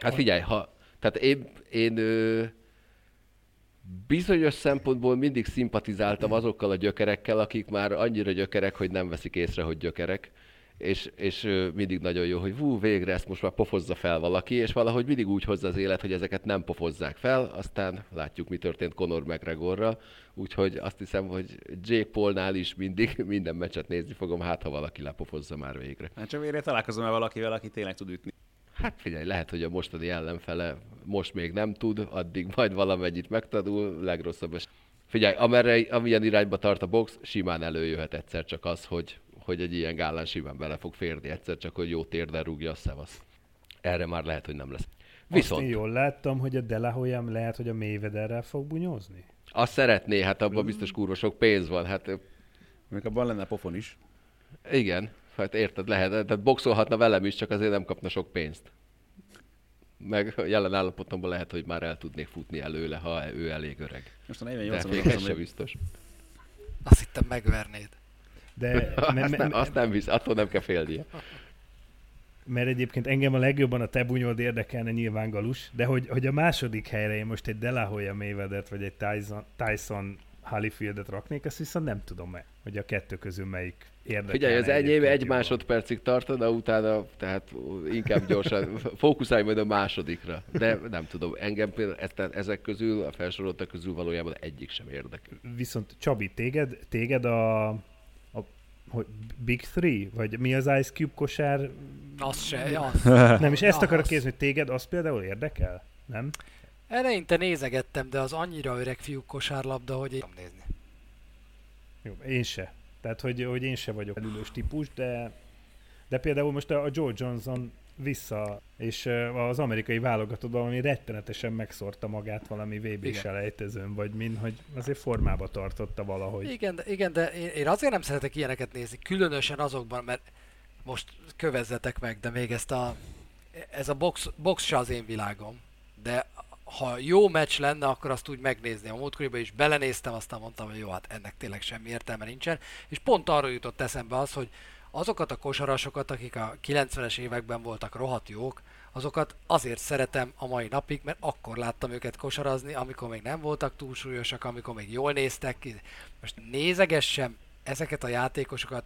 Hát figyelj, ha, tehát én, én bizonyos szempontból mindig szimpatizáltam azokkal a gyökerekkel, akik már annyira gyökerek, hogy nem veszik észre, hogy gyökerek. És, és mindig nagyon jó, hogy hú, végre ezt most már pofozza fel valaki, és valahogy mindig úgy hozza az élet, hogy ezeket nem pofozzák fel, aztán látjuk, mi történt Conor McGregorral, úgyhogy azt hiszem, hogy Jake Paulnál is mindig [laughs] minden meccset nézni fogom, hát ha valaki lepofozza már végre. Hát csak végre találkozom el valakivel, aki tényleg tud ütni. Hát figyelj, lehet, hogy a mostani ellenfele most még nem tud, addig majd valamennyit megtanul, legrosszabb es. Figyelj, amerre, amilyen irányba tart a box, simán előjöhet egyszer csak az, hogy, hogy egy ilyen gálán simán bele fog férni egyszer, csak hogy jó térden rúgja a szevasz. Erre már lehet, hogy nem lesz. Viszont... Azt én jól láttam, hogy a Delahoyam lehet, hogy a Mayweatherrel fog bunyózni? Azt szeretné, hát abban biztos kurva sok pénz van. Hát... Még abban lenne pofon is. Igen, Hát érted, lehet, tehát boxolhatna velem is, csak azért nem kapna sok pénzt. Meg jelen állapotomban lehet, hogy már el tudnék futni előle, ha ő elég öreg. Most a 48 De ez sem biztos. Azt hittem megvernéd. De azt, [laughs] me, me, nem, azt nem visz, attól nem kell félnie. Mert egyébként engem a legjobban a te bunyod érdekelne nyilván Galus, de hogy, hogy a második helyre én most egy Delahoya mayweather vagy egy Tyson, Tyson Holyfieldet raknék, ezt viszont nem tudom -e, hogy a kettő közül melyik érdekel. Figyelj, az enyém egy másodpercig tartana, utána tehát inkább gyorsan [laughs] fókuszálj majd a másodikra. De nem tudom, engem például ezek közül, a felsoroltak közül valójában egyik sem érdekel. Viszont Csabi, téged, téged a, a hogy Big Three? Vagy mi az Ice Cube kosár? Az se, az. [laughs] Nem, és ezt akarok kérdezni, hogy téged az például érdekel? Nem? Eleinte nézegettem, de az annyira öreg fiú kosárlabda, hogy én nézni. Jó, én se. Tehát, hogy, hogy én se vagyok elülős típus, de, de például most a Joe Johnson vissza, és az amerikai válogatottban valami rettenetesen megszórta magát valami vb selejtezőn, vagy min, hogy azért formába tartotta valahogy. Igen, de, igen, de én, én azért nem szeretek ilyeneket nézni, különösen azokban, mert most kövezzetek meg, de még ezt a, ez a box, box se az én világom, de ha jó meccs lenne, akkor azt úgy megnézni. A múltkoriban is belenéztem, aztán mondtam, hogy jó, hát ennek tényleg semmi értelme nincsen. És pont arra jutott eszembe az, hogy azokat a kosarasokat, akik a 90-es években voltak rohadt jók, azokat azért szeretem a mai napig, mert akkor láttam őket kosarazni, amikor még nem voltak túlsúlyosak, amikor még jól néztek ki. Most nézegessem ezeket a játékosokat,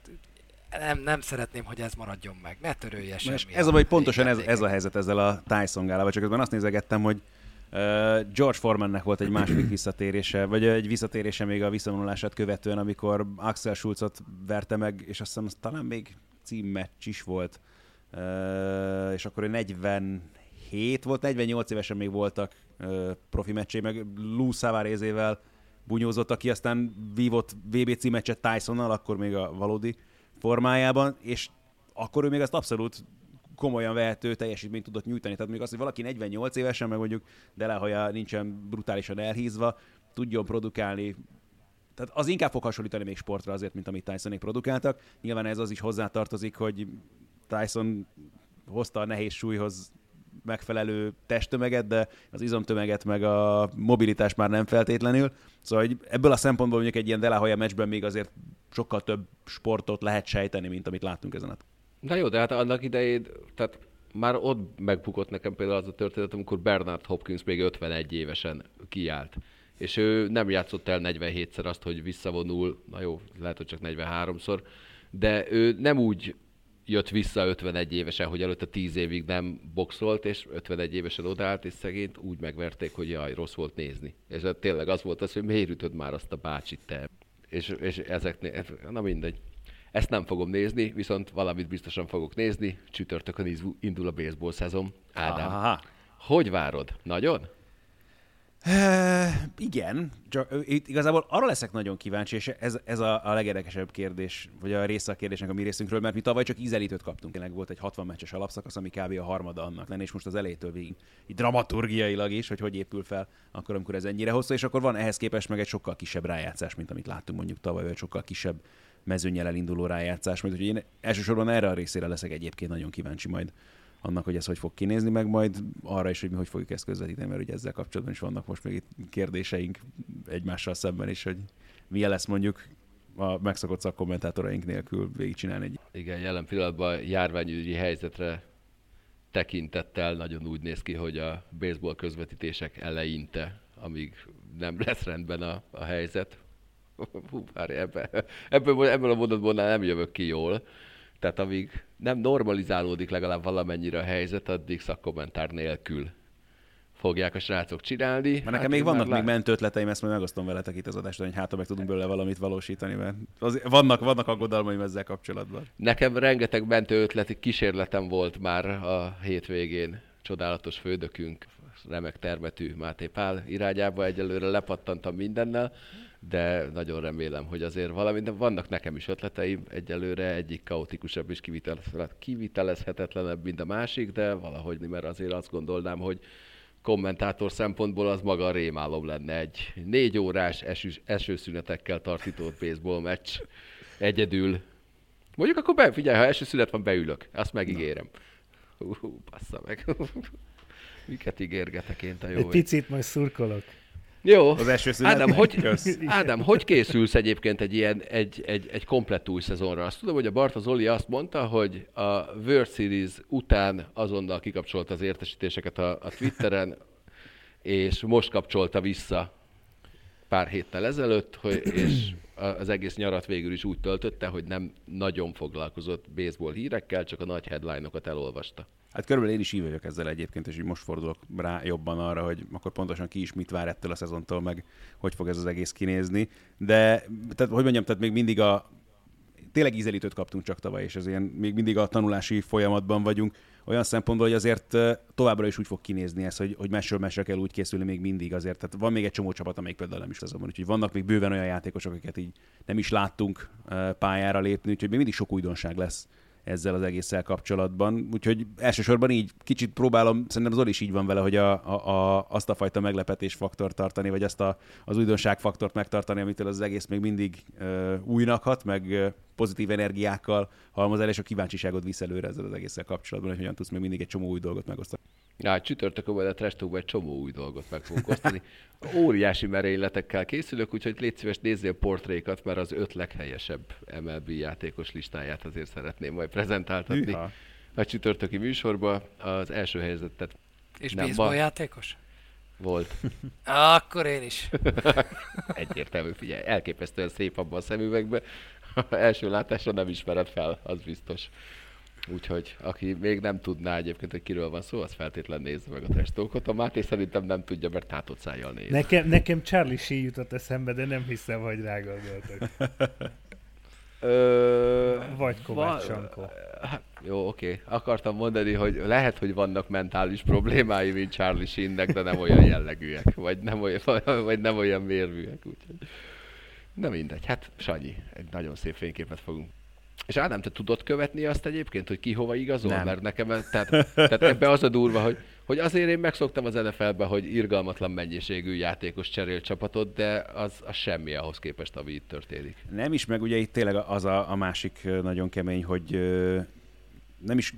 nem, nem szeretném, hogy ez maradjon meg. Ne törölje semmi. Ez a baj, pontosan ez, ez a helyzet ezzel a Tyson gálával, csak közben azt nézegettem, hogy George Foremannek volt egy második visszatérése, vagy egy visszatérése még a visszavonulását követően, amikor Axel Schulzot verte meg, és azt hiszem, talán még címmeccs is volt, és akkor ő 47 volt, 48 évesen még voltak profi meccsé, meg Lou Savarézével bunyózott, aki aztán vívott VB címeccset Tysonnal, akkor még a valódi formájában, és akkor ő még azt abszolút komolyan vehető teljesítményt tudott nyújtani. Tehát még az, hogy valaki 48 évesen, meg mondjuk Delehaja nincsen brutálisan elhízva, tudjon produkálni, tehát az inkább fog hasonlítani még sportra azért, mint amit Tysonék produkáltak. Nyilván ez az is hozzátartozik, hogy Tyson hozta a nehéz súlyhoz megfelelő testtömeget, de az izomtömeget meg a mobilitás már nem feltétlenül. Szóval hogy ebből a szempontból mondjuk egy ilyen Delahoya meccsben még azért sokkal több sportot lehet sejteni, mint amit láttunk ezen a Na jó, de hát annak idején, tehát már ott megbukott nekem például az a történet, amikor Bernard Hopkins még 51 évesen kiállt. És ő nem játszott el 47-szer azt, hogy visszavonul, na jó, lehet, hogy csak 43-szor, de ő nem úgy jött vissza 51 évesen, hogy előtte 10 évig nem boxolt, és 51 évesen odállt, és szegényt úgy megverték, hogy jaj, rossz volt nézni. És tényleg az volt az, hogy miért ütöd már azt a bácsit te. És, és ezeknél, na mindegy. Ezt nem fogom nézni, viszont valamit biztosan fogok nézni. Csütörtökön indul a baseball szezon. Ádám, Aha. hogy várod? Nagyon? Igen, csak itt igazából arra leszek nagyon kíváncsi, és ez, ez a, a legérdekesebb kérdés, vagy a része a kérdésnek a mi részünkről, mert mi tavaly csak ízelítőt kaptunk. Tényleg volt egy 60 meccses alapszakasz, ami kb. a harmada annak lenne, és most az elejétől végig, így dramaturgiailag is, hogy hogy épül fel, akkor amikor ez ennyire hosszú, és akkor van ehhez képest meg egy sokkal kisebb rájátszás, mint amit láttunk mondjuk tavaly, vagy sokkal kisebb mezőnyel elinduló rájátszás, mert hogy én elsősorban erre a részére leszek egyébként nagyon kíváncsi majd annak, hogy ez hogy fog kinézni, meg majd arra is, hogy mi hogy fogjuk ezt közvetíteni, mert ugye ezzel kapcsolatban is vannak most még itt kérdéseink egymással szemben is, hogy milyen lesz mondjuk a megszokott szakkommentátoraink nélkül végigcsinálni egy... Igen, jelen pillanatban járványügyi helyzetre tekintettel nagyon úgy néz ki, hogy a baseball közvetítések eleinte, amíg nem lesz rendben a, a helyzet, [laughs] Hú, várj, ebbe, ebből, ebből a mondatból nem jövök ki jól. Tehát amíg nem normalizálódik legalább valamennyire a helyzet, addig szakkommentár nélkül fogják a srácok csinálni. Mert nekem hát még vannak még mentő ötleteim, ezt majd megosztom veletek itt az adást, hogy hát meg tudunk belőle valamit valósítani, mert az, vannak, vannak aggodalmaim ezzel kapcsolatban. Nekem rengeteg mentő ötleti kísérletem volt már a hétvégén. Csodálatos fődökünk, remek termetű Máté Pál irányába egyelőre lepattantam mindennel de nagyon remélem, hogy azért valami, de vannak nekem is ötleteim, egyelőre egyik kaotikusabb és kivitelezhetetlenebb, mint a másik, de valahogy, mert azért azt gondolnám, hogy kommentátor szempontból az maga a rémálom lenne egy négy órás eső, esőszünetekkel tartított baseball meccs egyedül. Mondjuk akkor be, figyelj, ha esőszünet van, beülök. Azt megígérem. Hú, passza meg. [laughs] Miket ígérgetek én, te jó Egy picit majd szurkolok. Jó. Az első Ádám, hogy, Ádám, hogy készülsz egyébként egy ilyen, egy, egy, egy komplett új szezonra? Azt tudom, hogy a Barta Zoli azt mondta, hogy a World Series után azonnal kikapcsolta az értesítéseket a, a Twitteren, és most kapcsolta vissza. pár héttel ezelőtt, hogy, és az egész nyarat végül is úgy töltötte, hogy nem nagyon foglalkozott baseball hírekkel, csak a nagy headline-okat elolvasta. Hát körülbelül én is így vagyok ezzel egyébként, és így most fordulok rá jobban arra, hogy akkor pontosan ki is mit vár ettől a szezontól, meg hogy fog ez az egész kinézni. De, tehát, hogy mondjam, tehát még mindig a tényleg ízelítőt kaptunk csak tavaly, és ez ilyen, még mindig a tanulási folyamatban vagyunk. Olyan szempontból, hogy azért továbbra is úgy fog kinézni ez, hogy, hogy messről mesre kell úgy készülni még mindig azért. Tehát van még egy csomó csapat, amelyik például nem is azonban. Úgyhogy vannak még bőven olyan játékosok, akiket így nem is láttunk pályára lépni, úgyhogy még mindig sok újdonság lesz ezzel az egésszel kapcsolatban. Úgyhogy elsősorban így kicsit próbálom, szerintem Zoli is így van vele, hogy a, a, a, azt a fajta meglepetés faktort tartani, vagy azt a, az újdonság faktort megtartani, amitől az egész még mindig uh, újnak hat, meg pozitív energiákkal halmoz el, és a kíváncsiságot visz előre ezzel az egésszel kapcsolatban, hogy hogyan tudsz még mindig egy csomó új dolgot megosztani. Ja, csütörtökön majd a Trash egy csomó új dolgot meg fogunk osztani. Óriási merényletekkel készülök, úgyhogy légy szíves nézzél portrékat, mert az öt leghelyesebb MLB játékos listáját azért szeretném majd prezentáltatni Hűha. a csütörtöki műsorban. Az első helyzetet És nem baseball játékos? Volt. [laughs] Akkor én is. [laughs] Egyértelmű, figyelj, elképesztően szép abban a szemüvegben. [laughs] első látásra nem ismered fel, az biztos. Úgyhogy aki még nem tudná egyébként, hogy kiről van szó, az feltétlen nézze meg a testókot. A Máté szerintem nem tudja, mert tátott szájjal néz. Nekem, nekem Charlie Sheen jutott eszembe, de nem hiszem, hogy rágondoltok. Ö... Vagy Kovács Sankó. Hát, jó, oké. Okay. Akartam mondani, hogy lehet, hogy vannak mentális problémái, mint Charlie Sheennek, de nem olyan jellegűek, vagy nem olyan, vagy nem olyan mérvűek. Úgyhogy... Na mindegy, hát Sanyi, egy nagyon szép fényképet fogunk és Ádám, te tudod követni azt egyébként, hogy ki hova igazol? Nem. Mert nekem, tehát, tehát ebbe az a durva, hogy, hogy azért én megszoktam az NFL-be, hogy irgalmatlan mennyiségű játékos cserél csapatot, de az, az semmi ahhoz képest, ami itt történik. Nem is, meg ugye itt tényleg az a, a másik nagyon kemény, hogy nem is,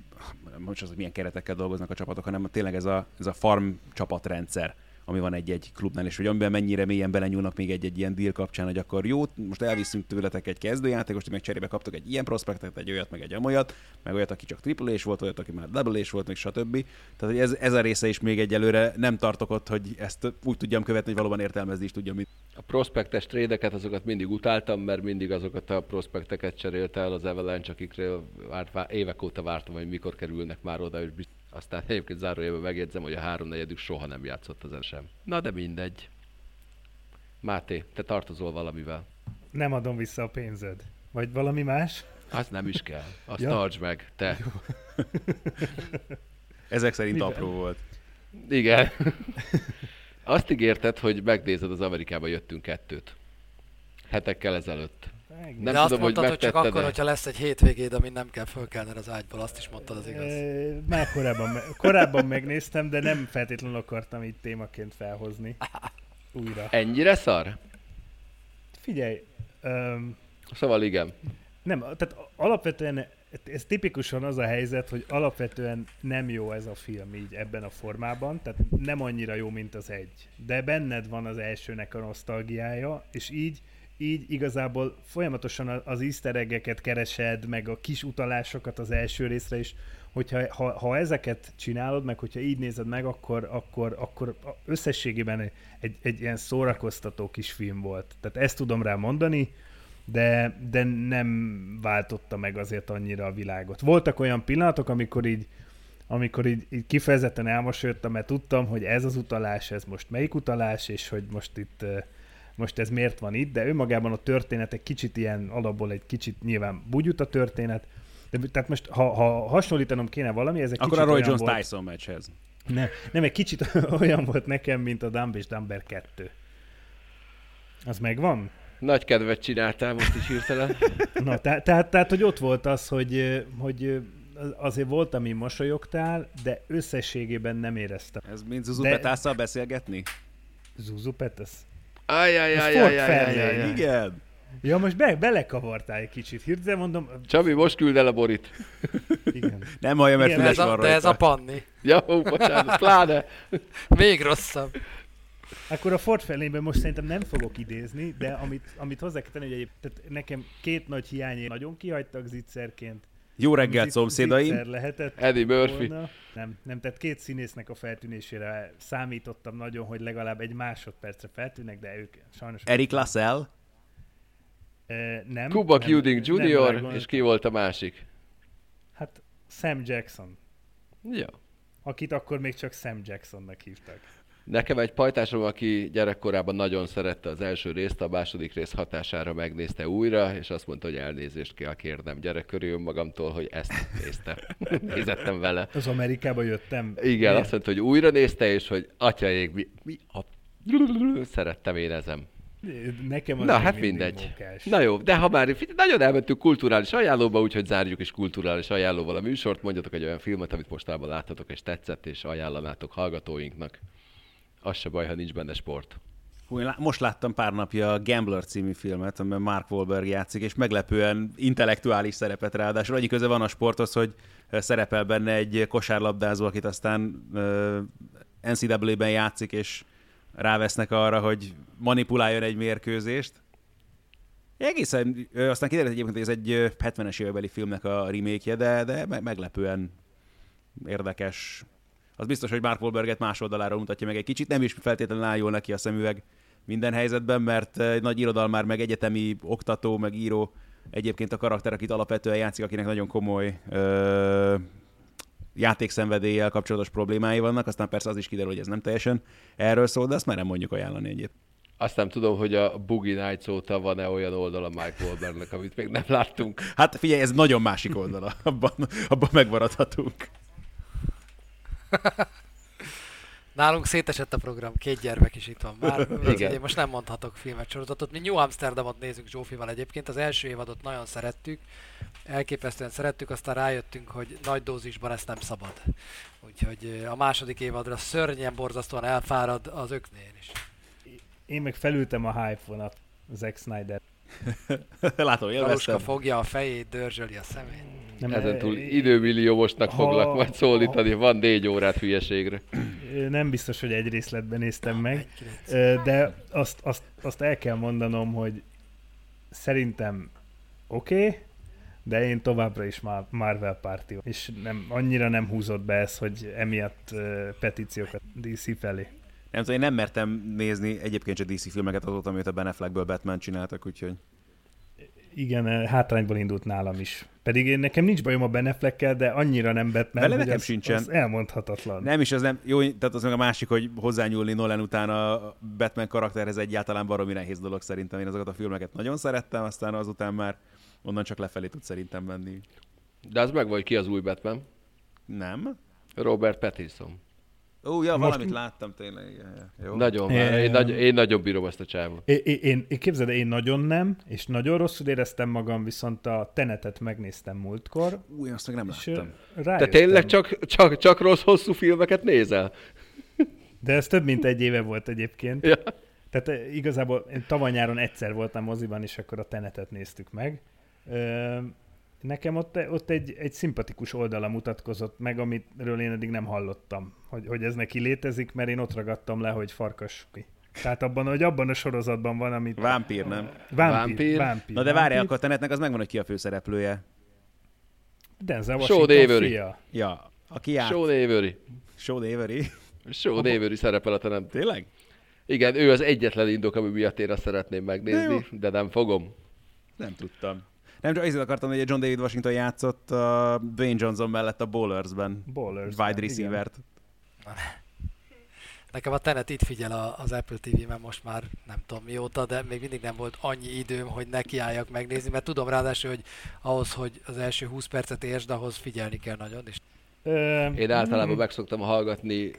most az, hogy milyen keretekkel dolgoznak a csapatok, hanem tényleg ez a, ez a farm csapatrendszer ami van egy-egy klubnál, és hogy amiben mennyire mélyen belenyúlnak még egy-egy ilyen deal kapcsán, hogy akkor jó, most elviszünk tőletek egy kezdőjátékost, meg cserébe kaptok egy ilyen prospektet, egy olyat, meg egy amolyat, meg olyat, aki csak triple és volt, olyat, aki már double és volt, meg stb. Tehát hogy ez, ez a része is még egyelőre nem tartok ott, hogy ezt úgy tudjam követni, hogy valóban értelmezni is tudjam. Mit. A prospektes trédeket, azokat mindig utáltam, mert mindig azokat a prospekteket cserélte el az Avalanche, akikről várt, évek óta vártam, hogy mikor kerülnek már oda, és biztos aztán egyébként zárójában megjegyzem, hogy a háromnegyedük soha nem játszott az sem. Na de mindegy. Máté, te tartozol valamivel. Nem adom vissza a pénzed. Vagy valami más? Az nem is kell. Azt ja. tartsd meg, te. Ezek szerint Mivel? apró volt. Igen. Azt ígérted, hogy megnézed az Amerikába jöttünk kettőt. Hetekkel ezelőtt. Nem De tudom, azt mondtad, hogy, hogy csak akkor, hogyha lesz egy hétvégéd, amin nem kell fölkelned az ágyból, azt is mondtad, az igaz. Már korábban, korábban megnéztem, de nem feltétlenül akartam itt témaként felhozni újra. Ennyire szar? Figyelj. Um, szóval igen. Nem, tehát alapvetően ez tipikusan az a helyzet, hogy alapvetően nem jó ez a film így ebben a formában, tehát nem annyira jó, mint az egy. De benned van az elsőnek a nosztalgiája, és így így igazából folyamatosan az easter keresed, meg a kis utalásokat az első részre is, hogyha ha, ha ezeket csinálod, meg hogyha így nézed meg, akkor, akkor, akkor összességében egy, egy ilyen szórakoztató kis film volt. Tehát ezt tudom rá mondani, de, de nem váltotta meg azért annyira a világot. Voltak olyan pillanatok, amikor így amikor így, így kifejezetten elmosolyodtam, mert tudtam, hogy ez az utalás, ez most melyik utalás, és hogy most itt uh, most ez miért van itt, de önmagában a történet egy kicsit ilyen alapból egy kicsit nyilván bugyut a történet, de, tehát most ha, ha hasonlítanom kéne valami, ez egy Akkor kicsit a Roy Jones volt, Tyson meccshez. Ne, nem, egy kicsit [laughs] olyan volt nekem, mint a Dumb és Dumber 2. Az megvan? Nagy kedvet csináltál most is hirtelen. [laughs] Na, tehát, tehát, tehát, hogy ott volt az, hogy, hogy azért volt, ami mosolyogtál, de összességében nem éreztem. Ez mint Zuzu de... Beszélgetni? Zuzu Petesz? Ajajajajajajajaj. Igen. Ja, most be, belekavartál egy kicsit. Hirtelen mondom... Csabi, most küld el a borit. Igen. Nem hallja, mert Igen, füles van rajta. De ez a panni. Ja, ó, bocsánat, pláne. Még rosszabb. Akkor a Ford felében most szerintem nem fogok idézni, de amit, amit hozzá kell tenni, hogy egyéb, tehát nekem két nagy hiány nagyon kihagytak zicserként, Jó reggelt, szomszédaim! lehetett Eddie Murphy. volna. Nem, nem, tehát két színésznek a feltűnésére számítottam nagyon, hogy legalább egy másodpercre feltűnnek, de ők sajnos... Eric Lassell, nem. Cuba Gooding nem Jr. És ki volt a másik? Hát Sam Jackson, Ja. akit akkor még csak Sam Jacksonnak hívtak. Nekem egy pajtásom, aki gyerekkorában nagyon szerette az első részt, a második rész hatására megnézte újra, és azt mondta, hogy elnézést kell kérnem gyerek körül magamtól, hogy ezt nézte. [laughs] Nézettem vele. Az Amerikába jöttem. Igen, Miért? azt mondta, hogy újra nézte, és hogy atyaik, mi, mi a... [laughs] Szerettem érezem. Nekem az Na, hát mindegy. mókás. Na jó, de ha már nagyon elmentünk kulturális ajánlóba, úgyhogy zárjuk is kulturális ajánlóval a műsort. Mondjatok egy olyan filmet, amit mostában láttatok és tetszett, és ajánlanátok hallgatóinknak. Az se baj, ha nincs benne sport. Hú, most láttam pár napja a Gambler című filmet, amiben Mark Wahlberg játszik, és meglepően intellektuális szerepet ráadásul. Annyi köze van a sporthoz, hogy szerepel benne egy kosárlabdázó, akit aztán ö, NCAA-ben játszik, és rávesznek arra, hogy manipuláljon egy mérkőzést. Egészen, aztán kiderült egyébként, hogy ez egy ö, 70-es évekbeli filmnek a remake de, de me- meglepően érdekes. Az biztos, hogy Mark Wahlberget más oldaláról mutatja meg egy kicsit, nem is feltétlenül áll jól neki a szemüveg minden helyzetben, mert egy nagy irodalmár, meg egyetemi oktató, meg író egyébként a karakter, akit alapvetően játszik, akinek nagyon komoly ö, játékszenvedéllyel kapcsolatos problémái vannak, aztán persze az is kiderül, hogy ez nem teljesen erről szól, de azt már nem mondjuk ajánlani egyet. Azt nem tudom, hogy a Boogie Nights óta van-e olyan oldala Mike Wahlbergnek, amit még nem láttunk. Hát figyelj, ez nagyon másik oldala, abban, abban megmaradhatunk. Nálunk szétesett a program, két gyermek is itt van már. Igen. Én most nem mondhatok filmet, sorozatot. Mi New Amsterdamot nézünk Zsófival egyébként. Az első évadot nagyon szerettük, elképesztően szerettük, aztán rájöttünk, hogy nagy dózisban ezt nem szabad. Úgyhogy ö, a második évadra szörnyen borzasztóan elfárad az öknél is. Én meg felültem a hype vonat, Zack Snyder. [laughs] Látom, élveztem. Galuska fogja a fejét, dörzsöli a szemét. Nem, Ezen túl eh, időmilliómosnak Ha- foglak majd szólítani, van négy órát hülyeségre. Nem biztos, hogy egy részletben néztem meg, de azt, azt, azt el kell mondanom, hogy szerintem oké, okay, de én továbbra is Mar- Marvel párti, és nem, annyira nem húzott be ez, hogy emiatt petíciókat DC felé. Nem tudom, én nem mertem nézni egyébként se DC filmeket azóta, amit a Ben Affleckből Batman csináltak, úgyhogy Igen, eh, hátrányból indult nálam is. Pedig én nekem nincs bajom a Ben Affleckkel, de annyira nem Batman, Vele nekem az, sincsen. az elmondhatatlan. Nem is, az nem, jó, tehát az meg a másik, hogy hozzányúlni Nolan után a Batman karakterhez egyáltalán baromi nehéz dolog szerintem. Én azokat a filmeket nagyon szerettem, aztán azután már onnan csak lefelé tud szerintem menni. De az meg vagy ki az új Batman? Nem? Robert Pattinson. Ó, ja, Most- valamit láttam tényleg. Igen, jó. Nagyon már. Én, nagy, én nagyon bírom ezt a csávot. Én, én, én képzeld, el, én nagyon nem, és nagyon rosszul éreztem magam, viszont a Tenetet megnéztem múltkor, Ú, én azt meg nem láttam. Te rájöttem. tényleg csak, csak, csak rossz hosszú filmeket nézel? De ez több mint egy éve volt egyébként. Ja. Tehát eh, igazából én tavaly nyáron egyszer voltam moziban, és akkor a Tenetet néztük meg. Nekem ott, ott egy, egy szimpatikus oldala mutatkozott meg, amitről én eddig nem hallottam, hogy, hogy ez neki létezik, mert én ott ragadtam le, hogy farkas. Tehát abban, hogy abban a sorozatban van, amit... Vámpír, nem? Vámpír. Vámpír. vámpír Na de várjál, akkor a Tenetnek az megvan, hogy ki a főszereplője. Denzel Washington Avery. fia. Ja, aki járt. Sean Avery. Sean Avery. Sean Avery szerepel a tenem. Tényleg? Igen, ő az egyetlen indok, ami miatt én azt szeretném megnézni, de, nem fogom. Nem tudtam. Nem csak azért akartam, hogy John David Washington játszott a Dwayne Johnson mellett a Bowlers-ben. Bowlers-ben, Wide igen. receiver-t. Nekem a Tenet itt figyel a- az Apple TV-ben most már nem tudom mióta, de még mindig nem volt annyi időm, hogy nekiálljak megnézni, mert tudom ráadásul, hogy ahhoz, hogy az első 20 percet értsd, ahhoz figyelni kell nagyon, és Én általában meg szoktam hallgatni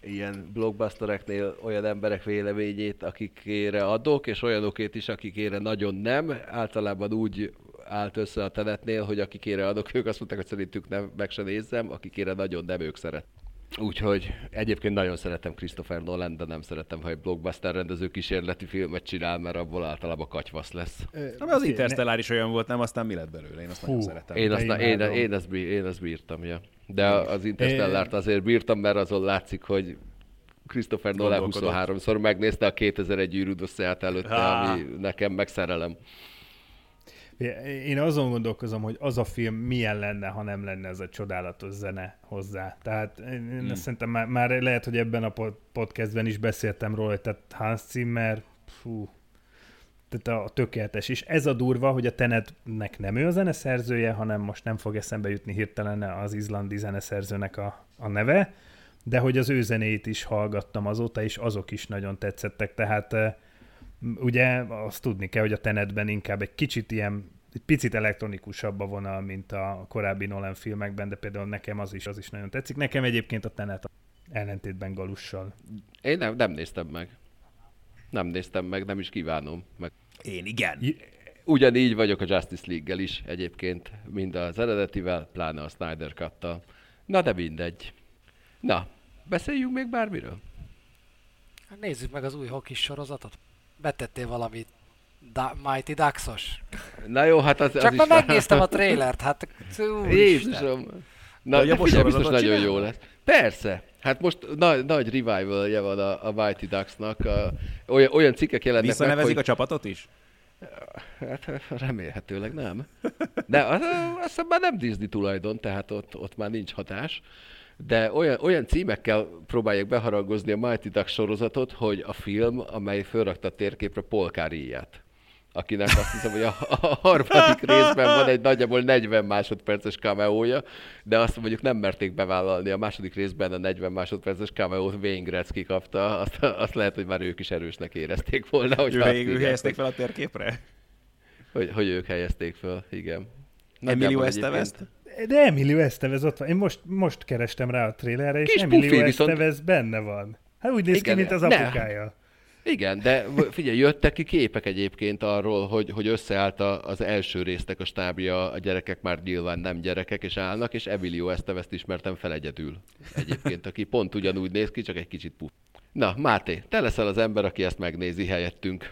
ilyen blockbustereknél olyan emberek véleményét, akikére adok, és olyanokét is, akikére nagyon nem. Általában úgy állt össze a tenetnél, hogy akikére adok, ők azt mondták, hogy szerintük nem, meg se nézzem, akikére nagyon nem, ők szeret. Úgyhogy egyébként nagyon szeretem Christopher Nolan, de nem szeretem, ha egy blockbuster rendező kísérleti filmet csinál, mert abból általában katyvasz lesz. ö, Na, mert az Interstellar is olyan volt, nem? Aztán mi lett belőle? Én azt nagyon Hú, szeretem. Én azt, én, én, azt, bí- én azt bírtam, ja. De az Interstellárt azért bírtam, mert azon látszik, hogy Christopher Nolan Gondolkodott. 23-szor megnézte a 2001 űrűdösszeját előtte, Há. ami nekem megszerelem. Én azon gondolkozom, hogy az a film milyen lenne, ha nem lenne ez a csodálatos zene hozzá. Tehát én hmm. szerintem már, már lehet, hogy ebben a podcastben is beszéltem róla, tehát Hans Zimmer, fú, tehát a tökéletes. És ez a durva, hogy a Tenetnek nem ő a zeneszerzője, hanem most nem fog eszembe jutni hirtelen az izlandi zeneszerzőnek a, a neve, de hogy az ő zenét is hallgattam azóta, és azok is nagyon tetszettek. Tehát ugye azt tudni kell, hogy a Tenetben inkább egy kicsit ilyen egy picit elektronikusabb a vonal, mint a korábbi Nolan filmekben, de például nekem az is, az is nagyon tetszik. Nekem egyébként a Tenet ellentétben Galussal. Én nem, nem néztem meg. Nem néztem meg, nem is kívánom. Meg. Én igen. Ugyanígy vagyok a Justice League-gel is egyébként, mind az eredetivel, pláne a Snyder cut Na de mindegy. Na, beszéljünk még bármiről? Hát nézzük meg az új hokis sorozatot. Betettél valamit da- Mighty Ducks-os? Na jó, hát az, Csak az már megnéztem a [laughs] trailert, hát Jézusom. Na, de figyelj, biztos nagyon jó lesz. Persze. Hát most nagy, nagy revival van a, a Mighty Ducks-nak. A, olyan, olyan cikkek jelennek Visszanevezik meg, hogy... a csapatot is? Hát remélhetőleg nem. De azt, azt már nem Disney tulajdon, tehát ott, ott már nincs hatás. De olyan, olyan címekkel próbálják beharangozni a Mighty Ducks sorozatot, hogy a film, amely fölrakta a térképre Polkáriát akinek azt hiszem, hogy a, a harmadik részben van egy nagyjából 40 másodperces cameója, de azt mondjuk nem merték bevállalni. A második részben a 40 másodperces cameót Wayne Gretzky kapta, azt, azt lehet, hogy már ők is erősnek érezték volna. Hogy ő, ő helyezték fel a térképre? Hogy, hogy ők helyezték fel, igen. Emilio Estevez? De Emilio Estevez ott van. Én most, most kerestem rá a trailerre, és Kis Emilio Estevez viszont... benne van. Hát úgy néz igen, ki, mint az apukája. Ne. Igen, de figyelj, jöttek ki képek egyébként arról, hogy, hogy összeállt az első résztek a stábja, a gyerekek már nyilván nem gyerekek, és állnak, és Emilio Estevest ismertem fel egyedül egyébként, aki pont ugyanúgy néz ki, csak egy kicsit puf. Na, Máté, te leszel az ember, aki ezt megnézi helyettünk.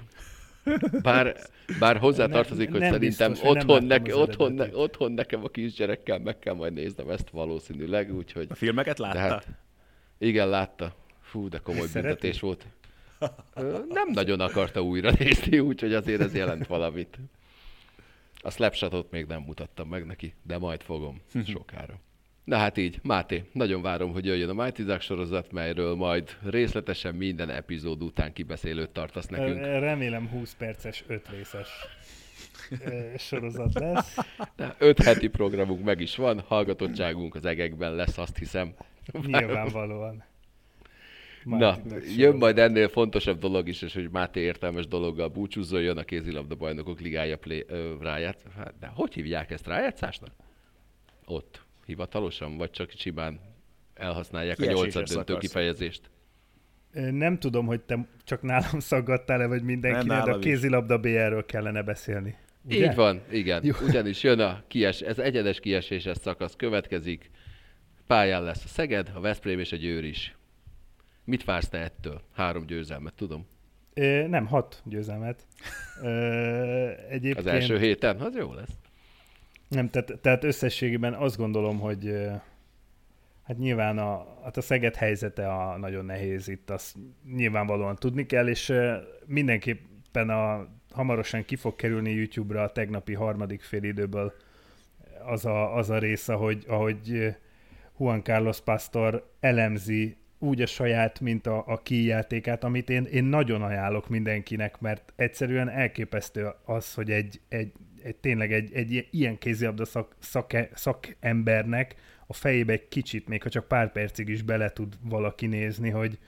Bár, bár hozzátartozik, hogy nem szerintem biztos, otthon, ne, otthon, ne, otthon nekem a kisgyerekkel meg kell majd néznem ezt valószínűleg, úgyhogy... A filmeket látta? Hát, igen, látta. Fú, de komoly büntetés volt nem nagyon akarta újra nézni, úgyhogy azért ez jelent valamit. A Slapshotot még nem mutattam meg neki, de majd fogom [laughs] sokára. Na hát így, Máté, nagyon várom, hogy jöjjön a Mighty Duck sorozat, melyről majd részletesen minden epizód után kibeszélőt tartasz nekünk. Remélem 20 perces, 5 részes sorozat lesz. De 5 heti programunk meg is van, hallgatottságunk az egekben lesz, azt hiszem. Nyilvánvalóan. Na, jön majd ennél fontosabb dolog is, és hogy Máté értelmes dologgal búcsúzzon, jön a kézilabda bajnokok ligája play, ö, ráját. Hát, de hogy hívják ezt rájátszásnak? Ott, hivatalosan, vagy csak csimán elhasználják Kiesés a nyolcad döntő kifejezést? Nem tudom, hogy te csak nálam szaggattál-e, vagy mindenkinek, de a kézilabda BR-ről kellene beszélni. Ugye? Így van, igen. Jó. Ugyanis jön a kies, ez egyenes kieséses szakasz következik. Pályán lesz a Szeged, a Veszprém és a Győr is. Mit vársz te ettől? Három győzelmet, tudom. É, nem, hat győzelmet. Ö, [laughs] egyébként... Az első héten? Az jó lesz. Nem, tehát, tehát összességében azt gondolom, hogy hát nyilván a, hát a Szeged helyzete a nagyon nehéz itt, azt nyilvánvalóan tudni kell, és mindenképpen a, hamarosan ki fog kerülni YouTube-ra a tegnapi harmadik félidőből az a, az a rész, ahogy, ahogy Juan Carlos Pastor elemzi úgy a saját, mint a, a játékát, amit én, én nagyon ajánlok mindenkinek, mert egyszerűen elképesztő az, hogy egy, egy, egy tényleg egy, egy ilyen kézilabda szak, szake, szakembernek a fejébe egy kicsit, még ha csak pár percig is bele tud valaki nézni, hogy,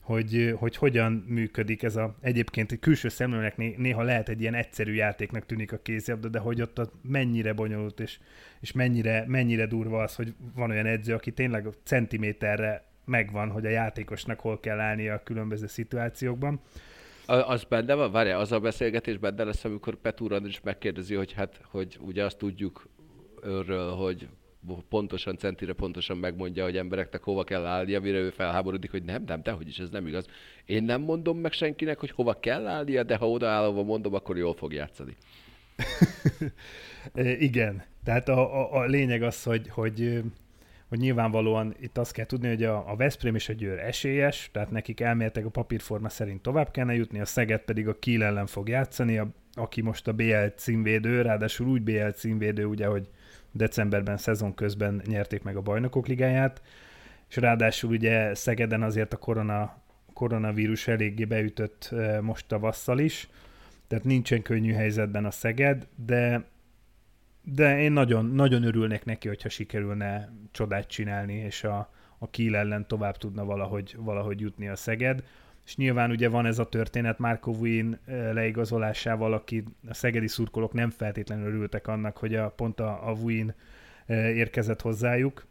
hogy, hogy hogyan működik ez a, egyébként egy külső szemlőnek néha lehet egy ilyen egyszerű játéknak tűnik a kézilabda, de hogy ott, ott mennyire bonyolult, és, és mennyire, mennyire durva az, hogy van olyan edző, aki tényleg centiméterre megvan, hogy a játékosnak hol kell állnia a különböző szituációkban. Az benne van, várjál, az a beszélgetés benne lesz, amikor Petúr is megkérdezi, hogy hát, hogy ugye azt tudjuk őről, hogy pontosan, centire pontosan megmondja, hogy embereknek hova kell állnia, amire ő felháborodik, hogy nem, nem, de hogy is ez nem igaz. Én nem mondom meg senkinek, hogy hova kell állnia, de ha odaállva mondom, akkor jól fog játszani. [laughs] Igen, tehát a, a, a lényeg az, hogy, hogy hogy nyilvánvalóan itt azt kell tudni, hogy a, a Veszprém és a Győr esélyes, tehát nekik elméletek a papírforma szerint tovább kellene jutni, a Szeged pedig a Kiel ellen fog játszani, a, aki most a BL címvédő, ráadásul úgy BL címvédő, ugye, hogy decemberben szezon közben nyerték meg a bajnokok ligáját, és ráadásul ugye Szegeden azért a korona, koronavírus eléggé beütött most tavasszal is, tehát nincsen könnyű helyzetben a Szeged, de de én nagyon, nagyon örülnék neki, hogyha sikerülne csodát csinálni, és a, a Kiel ellen tovább tudna valahogy, valahogy jutni a Szeged. És nyilván ugye van ez a történet Marko Vuin leigazolásával, aki a szegedi szurkolók nem feltétlenül örültek annak, hogy a, pont a, a Vuin érkezett hozzájuk,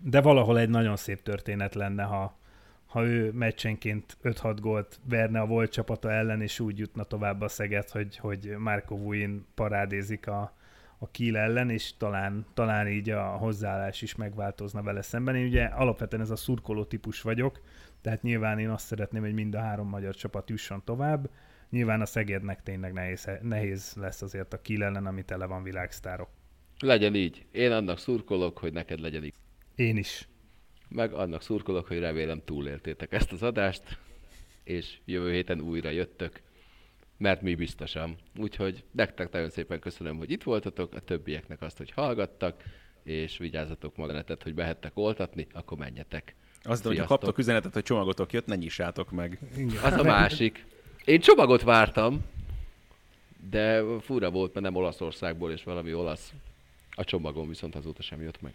de valahol egy nagyon szép történet lenne, ha, ha ő meccsenként 5-6 gólt verne a volt csapata ellen, és úgy jutna tovább a Szeged, hogy, hogy Marko Vuin parádézik a, a Kiel ellen, és talán, talán így a hozzáállás is megváltozna vele szemben. Én ugye alapvetően ez a szurkoló típus vagyok, tehát nyilván én azt szeretném, hogy mind a három magyar csapat jusson tovább. Nyilván a Szegednek tényleg nehéz, nehéz lesz azért a Kiel ellen, ami tele van világsztárok. Legyen így. Én annak szurkolok, hogy neked legyen így. Én is. Meg annak szurkolok, hogy remélem túléltétek ezt az adást, és jövő héten újra jöttök mert mi biztosan. Úgyhogy nektek nagyon szépen köszönöm, hogy itt voltatok, a többieknek azt, hogy hallgattak, és vigyázzatok maganetet, hogy behettek oltatni, akkor menjetek. Azt, hogy kaptok üzenetet, hogy csomagotok jött, ne nyissátok meg. Igen. Az a másik. Én csomagot vártam, de fura volt, mert nem Olaszországból, és valami olasz. A csomagom viszont azóta sem jött meg.